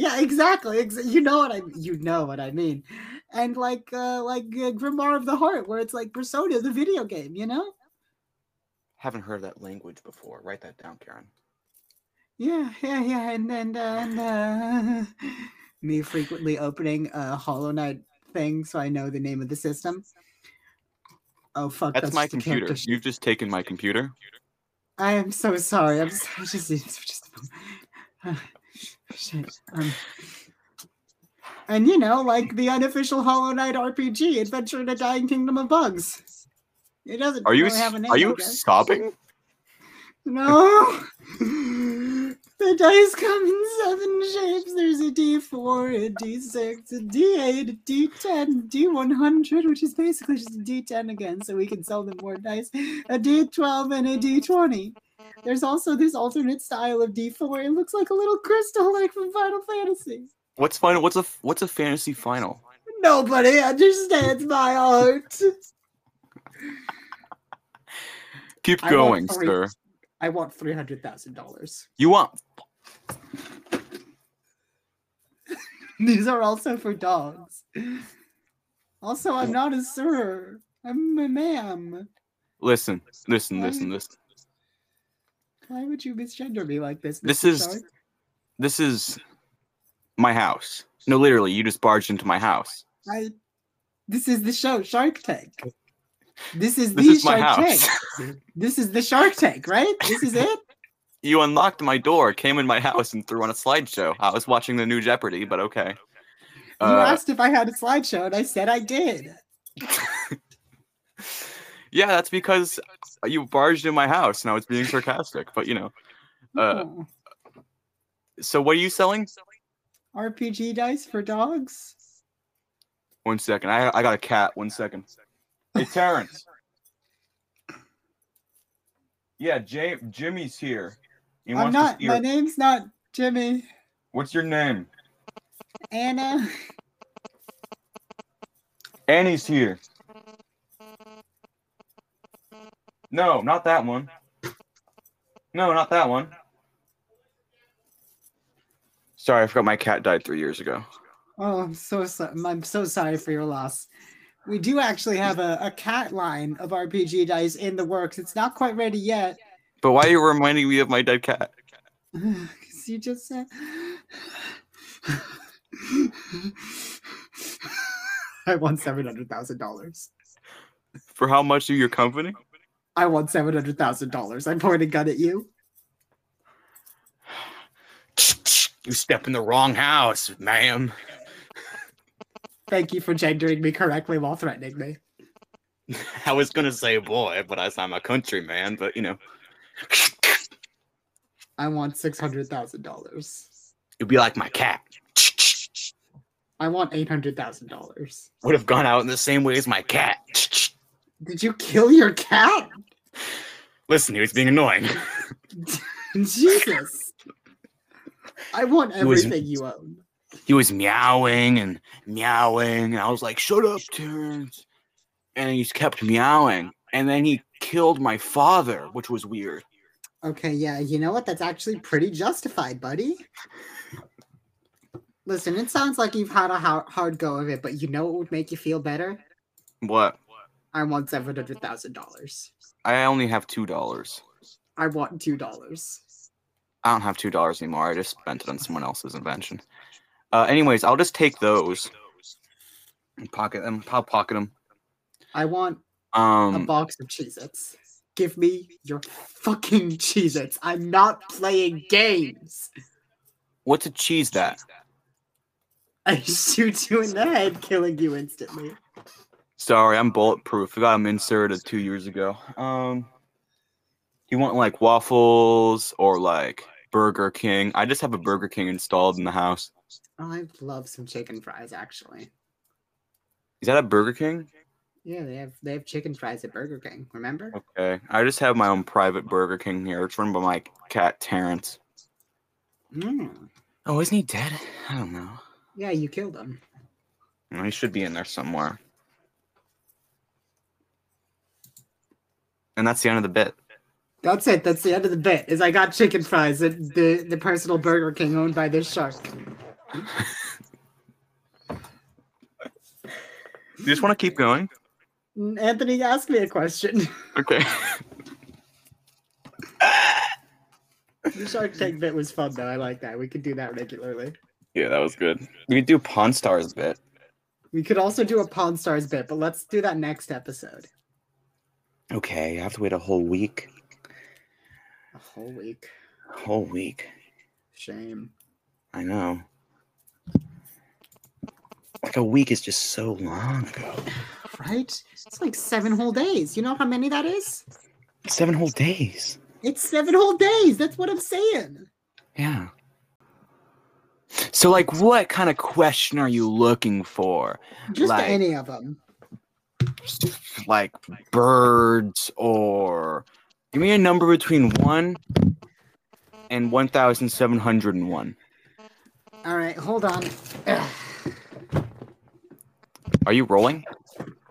Yeah, exactly. Ex- you know what I you know what I mean, and like uh, like uh, Grimoire of the Heart, where it's like Persona, the video game, you know? Haven't heard that language before. Write that down, Karen. Yeah, yeah, yeah, and and uh, and uh, me frequently opening a Hollow Knight thing, so I know the name of the system. Oh fuck, That's, my computer. character. You've just taken my computer. I am so sorry. I'm so, just, just. Um, and you know, like the unofficial Hollow Knight RPG, Adventure in a Dying Kingdom of Bugs. It doesn't. Are you really have a name, are you sobbing? No. The dice come in seven shapes. There's a D4, a D6, a D8, a D10, D100, which is basically just a D10 again, so we can sell them more dice, a D12, and a D20. There's also this alternate style of D4. It looks like a little crystal, like from Final Fantasy. What's final? What's a what's a fantasy final? Nobody understands my art. Keep I going, three- sir. I want three hundred thousand dollars. You want? These are also for dogs. Also, I'm oh. not a sir. I'm a ma'am. Listen, listen, listen, listen. Why would you misgender me like this? This is- Shark? This is my house. No, literally, you just barged into my house. I. This is the show Shark Tank. This is This the is my Shark house. Tank. This is the Shark Tank, right? This is it. You unlocked my door, came in my house, and threw on a slideshow. I was watching the new Jeopardy, but okay. You Uh, asked if I had a slideshow, and I said I did. yeah, that's because you barged in my house, Now it's being sarcastic. But you know, uh, Oh. so what are you selling? RPG dice for dogs. One second, I I got a cat. One second. Hey, Terrence. Yeah, Jay, Jimmy's here. He I'm not. My name's not Jimmy. What's your name? Anna. Annie's here. No, not that one. No, not that one. Sorry, I forgot my cat died three years ago. Oh, I'm so sorry. I'm so sorry for your loss. We do actually have a, a cat line of RPG dice in the works. It's not quite ready yet. But why are you reminding me of my dead cat? Because you just said. I want seven hundred thousand dollars. For how much of your company? I want seven hundred thousand dollars. I'm pointing a gun at you. You step in the wrong house, ma'am. Thank you for gendering me correctly while threatening me. I was gonna say boy, but I I'm a countryman, but you know. I want six hundred thousand dollars. You'd be like my cat. I want eight hundred thousand dollars. Would have gone out in the same way as my cat. Did you kill your cat? Listen, he was being annoying. Jesus. I want He was- everything you own. he was meowing and meowing. And I was like, shut up, Terrence. And he kept meowing. And then he killed my father, which was weird. Okay, yeah, you know what? That's actually pretty justified, buddy. Listen, it sounds like you've had a hard go of it, but you know what would make you feel better? What? I want seven hundred thousand dollars. I only have two dollars. I want two dollars. I don't have two dollars anymore. I just spent it on someone else's invention. Uh, anyways, I'll just take those and pocket them. I'll pocket them. I want a Um, box of Cheez-Its. Give me your fucking Cheez-Its. I'm not playing games. what's a cheese that? I shoot you in the head, killing you instantly. Sorry, I'm bulletproof. I got them inserted two years ago. Um, you want like waffles or like Burger King? I just have a Burger King installed in the house. Oh, I love some chicken fries, actually. Is that a Burger King? Yeah, they have they have chicken fries at Burger King. Remember? Okay, I just have my own private Burger King here. It's run by my cat Terrence. Mm. Oh, isn't he dead? I don't know. Yeah, you killed him. He should be in there somewhere. And that's the end of the bit. That's it. That's the end of the bit. Is I got chicken fries at the the personal Burger King owned by this shark. You just want to keep going? Anthony ask me a question. Okay. the Shark Tank bit was fun though. I like that. We could do that regularly. yeah, that was good. We could do Pawn Stars bit. We could also do a Pawn Stars bit, but let's do that next episode. Okay, I have to wait a whole week. A whole week. A whole week. Shame. I know. Like a week is just so long ago. Right? It's like seven whole days. You know how many that is? Seven whole days. It's seven whole days. That's what I'm saying. Yeah. So, like, what kind of question are you looking for? Just Like- any of them. Like birds or give me a number between one and one thousand seven hundred and one. All right, hold on. Ugh. Are you rolling?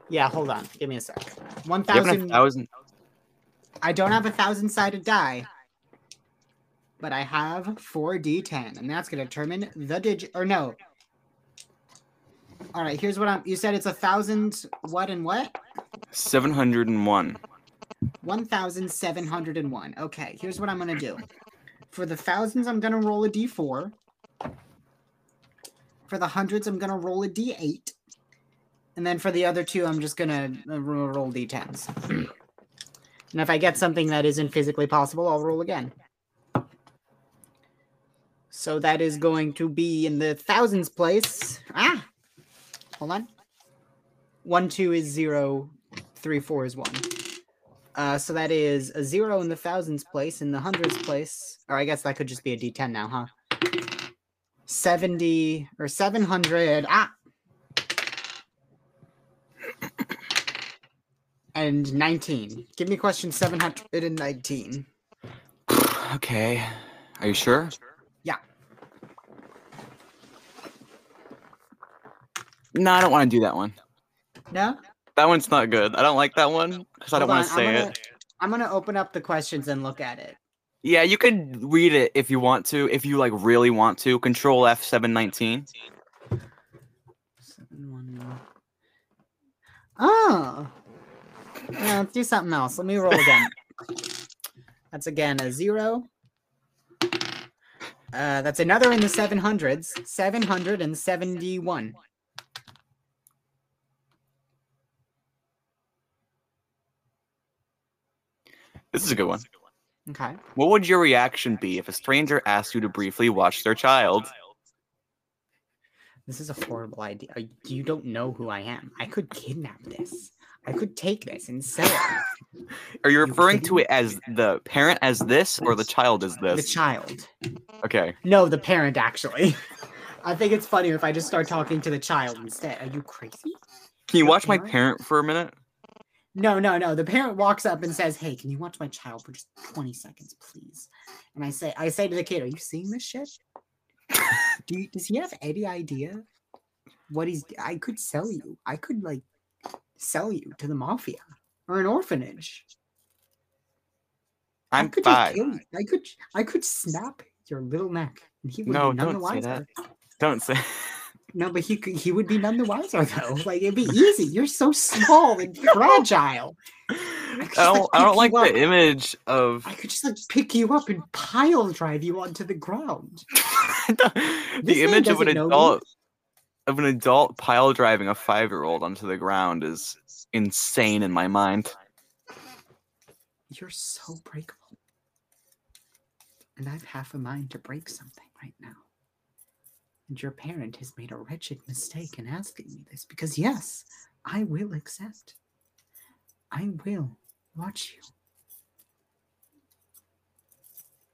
Yeah, hold on. Give me a sec. One You have a thousand. thousand. I don't have a thousand sided die, but I have four d10, and that's gonna determine the digit. Or no. All right, here's what I'm. You said it's a thousand. What and what? Seven hundred and one. One thousand seven hundred and one. Okay, here's what I'm gonna do. For the thousands, I'm gonna roll a d4. For the hundreds, I'm gonna roll a d8. And then for the other two, I'm just gonna uh, roll d10s. and if I get something that isn't physically possible, I'll roll again. So that is going to be in the thousands place. Ah! Hold on. One, two is zero. Three, four is one. Uh, so that is a zero in the thousands place, in the hundreds place, or I guess that could just be a D10 now, huh? 70 or 700. Ah! And 19. Give me question 719. Okay. Are you sure? Yeah. No, I don't want to do that one. No? That one's not good. I don't like that one because I don't want to say I'm gonna, it. I'm gonna open up the questions and look at it. Yeah, you could read it if you want to. If you like really want to. Control F seven nineteen. Seven, one, one. Oh. Yeah, let's do something else. Let me roll again. that's again a zero. Uh, that's another in the 700s. 771. This is a good one. Okay. What would your reaction be if a stranger asked you to briefly watch their child? This is a horrible idea. You don't know who I am. I could kidnap this. I could take this and sell it. Are you You referring to it as the parent as this or the child as this? The child. Okay. No, the parent, actually. I think it's funnier if I just start talking to the child instead. Are you crazy? Can you watch my parent for a minute? No, no, no. The parent walks up and says, "Hey, can you watch my child for just 20 seconds, please?" And I say, I say to the kid, "Are you seeing this shit?" Do you, does he have any idea what he's? I could sell you. I could like sell you to the mafia or an orphanage. I I'm could just five. kill you. I could. I could snap your little neck, and he would No, be none the don't say wiser. that. Don't say. No, but he could, he would be none the wiser though. Like it'd be easy. You're so small and fragile. I just, don't. like, I don't like the image of I could just like pick you up and pile drive you onto the ground. the man image of an me. adult of an adult pile driving a five year old onto the ground is insane in my mind. You're so breakable. And I've half a mind to break something right now. And your parent has made a wretched mistake in asking me this because, yes, I will accept. I will watch you.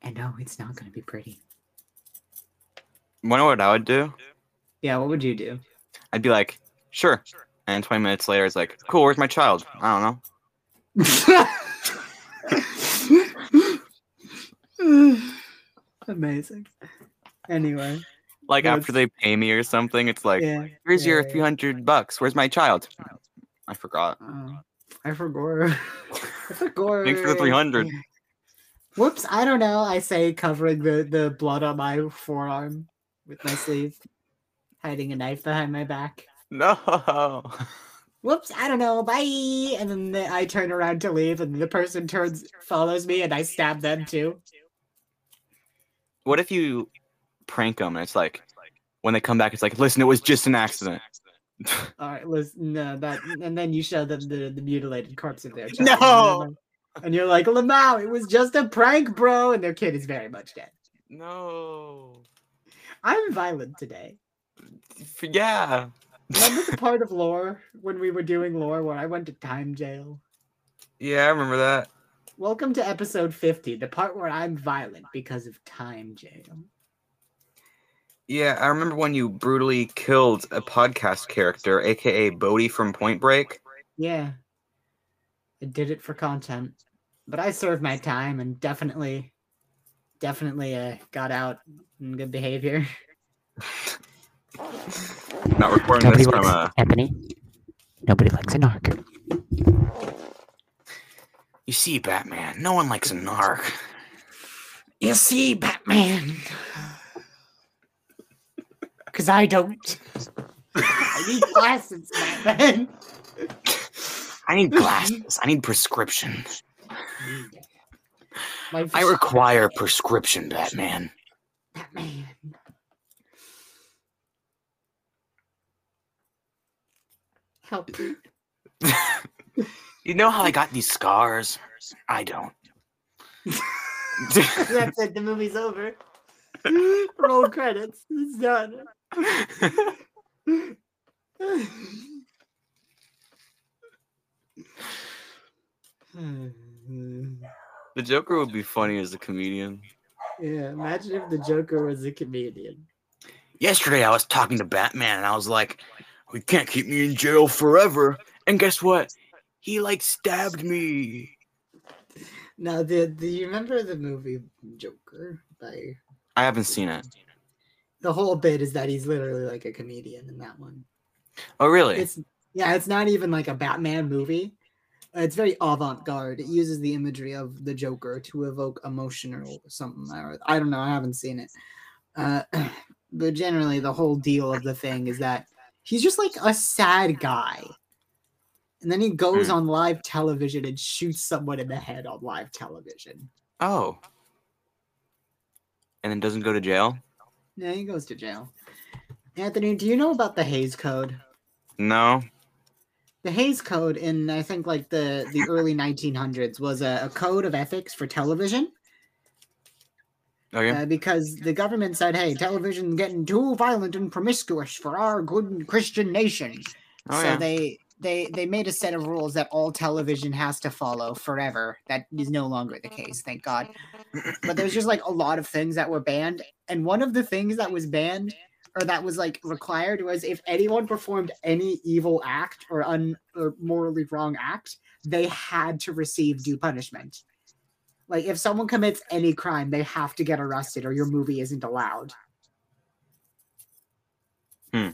And no, it's not going to be pretty. Wonder what I would do? Yeah, what would you do? I'd be like, sure. And 20 minutes later, it's like, cool, where's my child? I don't know. Amazing. Anyway, Like after they pay me or something, it's like, yeah. here's yeah, your yeah. 300 bucks. Where's my child? I forgot. Oh, I forgot. I forgot. Thanks for the 300. Whoops, I don't know. I say covering the, the blood on my forearm with my sleeve, hiding a knife behind my back. No. Whoops, I don't know. Bye. And then the, I turn around to leave, and the person turns, follows me, and I stab them too. What if you prank them and it's like, when they come back, it's like, listen, it was just an accident. All right, listen, no, that, and then you show them the, the mutilated corpse of their child. No! And, they're like- and you're like, Lamau, it was just a prank, bro. And their kid is very much dead. no. I'm violent today. Yeah. Remember the part of lore when we were doing lore where I went to time jail? Yeah, I remember that. Welcome to episode 50, the part where I'm violent because of time jail. Yeah, I remember when you brutally killed a podcast character, aka Bodhi from Point Break. Yeah. I did it for content. But I served my time and definitely, definitely uh, got out in good behavior. Not recording Nobody this from likes a. Anthony. Nobody likes a narc. You see, Batman. No one likes a narc. You see, Batman. Because I don't. I need glasses, Batman. I need glasses. I need prescriptions. I require prescription, Batman. Batman. Help me. You know how I got these scars? I don't. That's it. The movie's over. Roll credits. It's done. The Joker would be funny as a comedian. yeah, imagine if the Joker was a comedian. Yesterday, I was talking to Batman, and I was like, "We can't keep me in jail forever." And guess what? He like stabbed me. Now, the, do you remember the movie Joker? By I haven't seen it. The whole bit is that he's literally like a comedian in that one. Oh, really? It's yeah, it's not even like a Batman movie. It's very avant-garde. It uses the imagery of the Joker to evoke emotion or something. Or, I don't know. I haven't seen it. Uh, but generally, the whole deal of the thing is that he's just like a sad guy, and then he goes Hmm. on live television and shoots someone in the head on live television. oh. And then doesn't go to jail? Yeah, he goes to jail. Anthony, do you know about the Hays Code? No. the Hays Code in I think like the the early 1900s was a, a code of ethics for television Okay. uh, because the government said, "Hey, television getting too violent and promiscuous for our good Christian nation." oh, so yeah. they they they made a set of rules that all television has to follow forever. That is no longer the case, thank God. But there's just like a lot of things that were banned, and one of the things that was banned or that was like required was if anyone performed any evil act or un or morally wrong act, they had to receive due punishment. Like if someone commits any crime, they have to get arrested, or your movie isn't allowed. Hmm.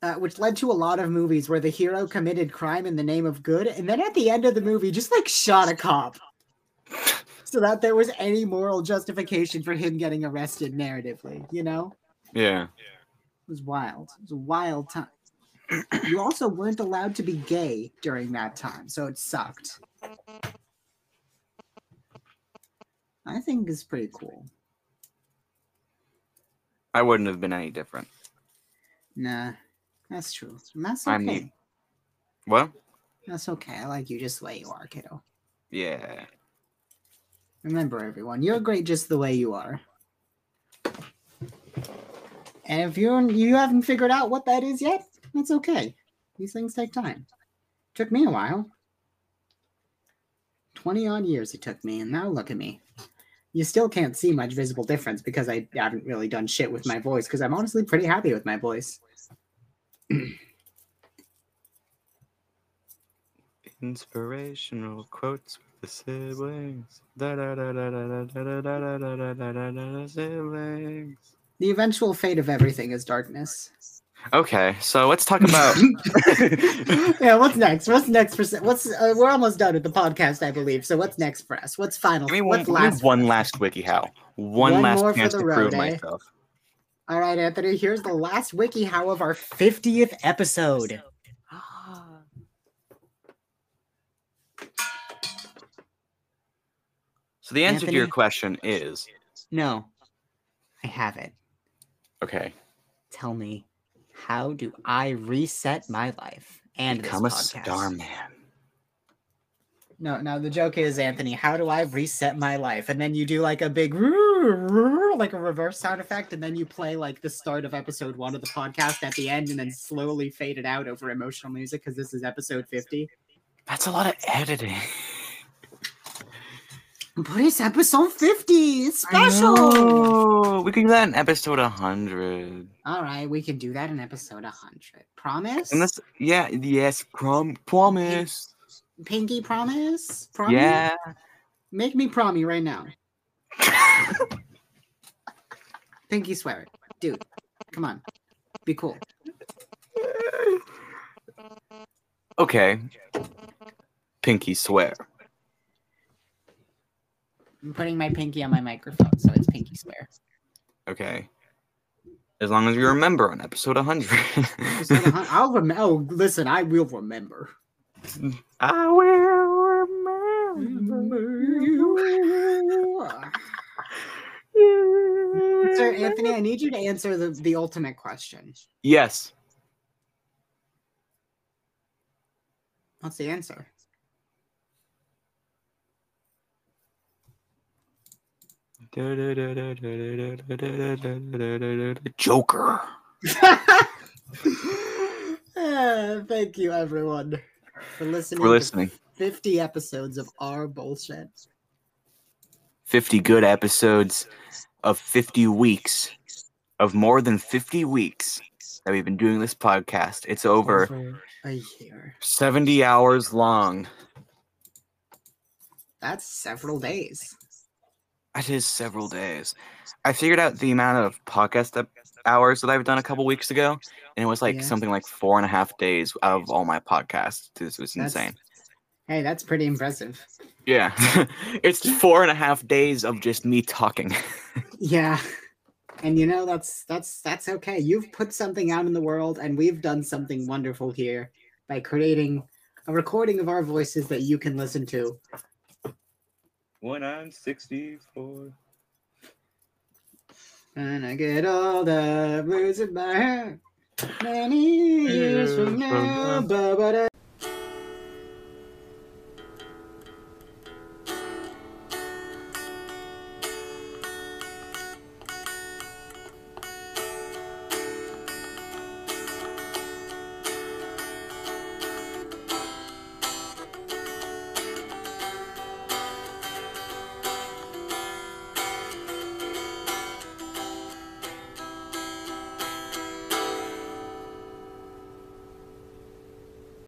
Uh, which led to a lot of movies where the hero committed crime in the name of good, and then at the end of the movie, just like shot a cop, so that there was any moral justification for him getting arrested narratively. You know, Yeah. it was wild. It was a wild time. you also weren't allowed to be gay during that time, so it sucked. I think it's pretty cool. I wouldn't have been any different. Nah, that's true. And that's okay. I'm neat. What? That's okay. I like you just the way you are, kiddo. Yeah. Remember, everyone, you're great just the way you are. And if you're you haven't figured out what that is yet, that's okay. These things take time. Took me a while. Twenty odd years it took me, and now look at me. You still can't see much visible difference because I haven't really done shit with my voice. Because I'm honestly pretty happy with my voice. Inspirational quotes with the siblings. Da da da da da da da da da da da da da da da siblings. The eventual fate of everything is darkness. Okay, so let's talk about. yeah, what's next? What's next for what's uh, we're almost done with the podcast, I believe. So what's next for us? What's final? Give me one, what's last? one last wiki how. One, One last chance to prove eh? myself. All right, Anthony. Here's the last wiki how of our 50th episode. So the answer to your question is No, I have it. okay. Tell me, how do I reset my life and Become a podcast? star man. No, no. The joke is, Anthony, how do I reset my life? And then you do like a big like a reverse sound effect, and then you play like the start of episode one of the podcast at the end, and then slowly fade it out over emotional music because this is episode fifty. That's a lot of editing. But it's episode fifty. It's special. We could do that in episode 100. All right, we can do that in episode hundred. Promise. And this, yeah, yes, prom, promise. Pinky promise. Promise. Yeah. Make me prom you right now. Pinky swear it, dude. Come on, be cool. okay. Pinky swear. I'm putting my pinky on my microphone, so it's pinky swear. Okay. As long as you remember on episode 100. Episode a hun- I'll remember. Oh, listen, I will remember. I will remember. you. Sir Anthony, I need you to answer the, the ultimate question. Yes. What's the answer? Joker. Thank you, everyone, for listening. For listening. 50 episodes of our bullshit. 50 good episodes of 50 weeks of more than 50 weeks that we've been doing this podcast. It's over Over a year. 70 hours long. That's several days. That is several days. I figured out the amount of podcast ep- hours that I've done a couple weeks ago, and it was like Yeah. something like four and a half days out of all my podcasts. This was That's- insane. Hey, that's pretty impressive. Yeah. it's four and a half days of just me talking. Yeah. And you know that's that's that's okay. You've put something out in the world and we've done something wonderful here by creating a recording of our voices that you can listen to. when I'm 64. And I get all the bruises my her. Many years from now, uh, but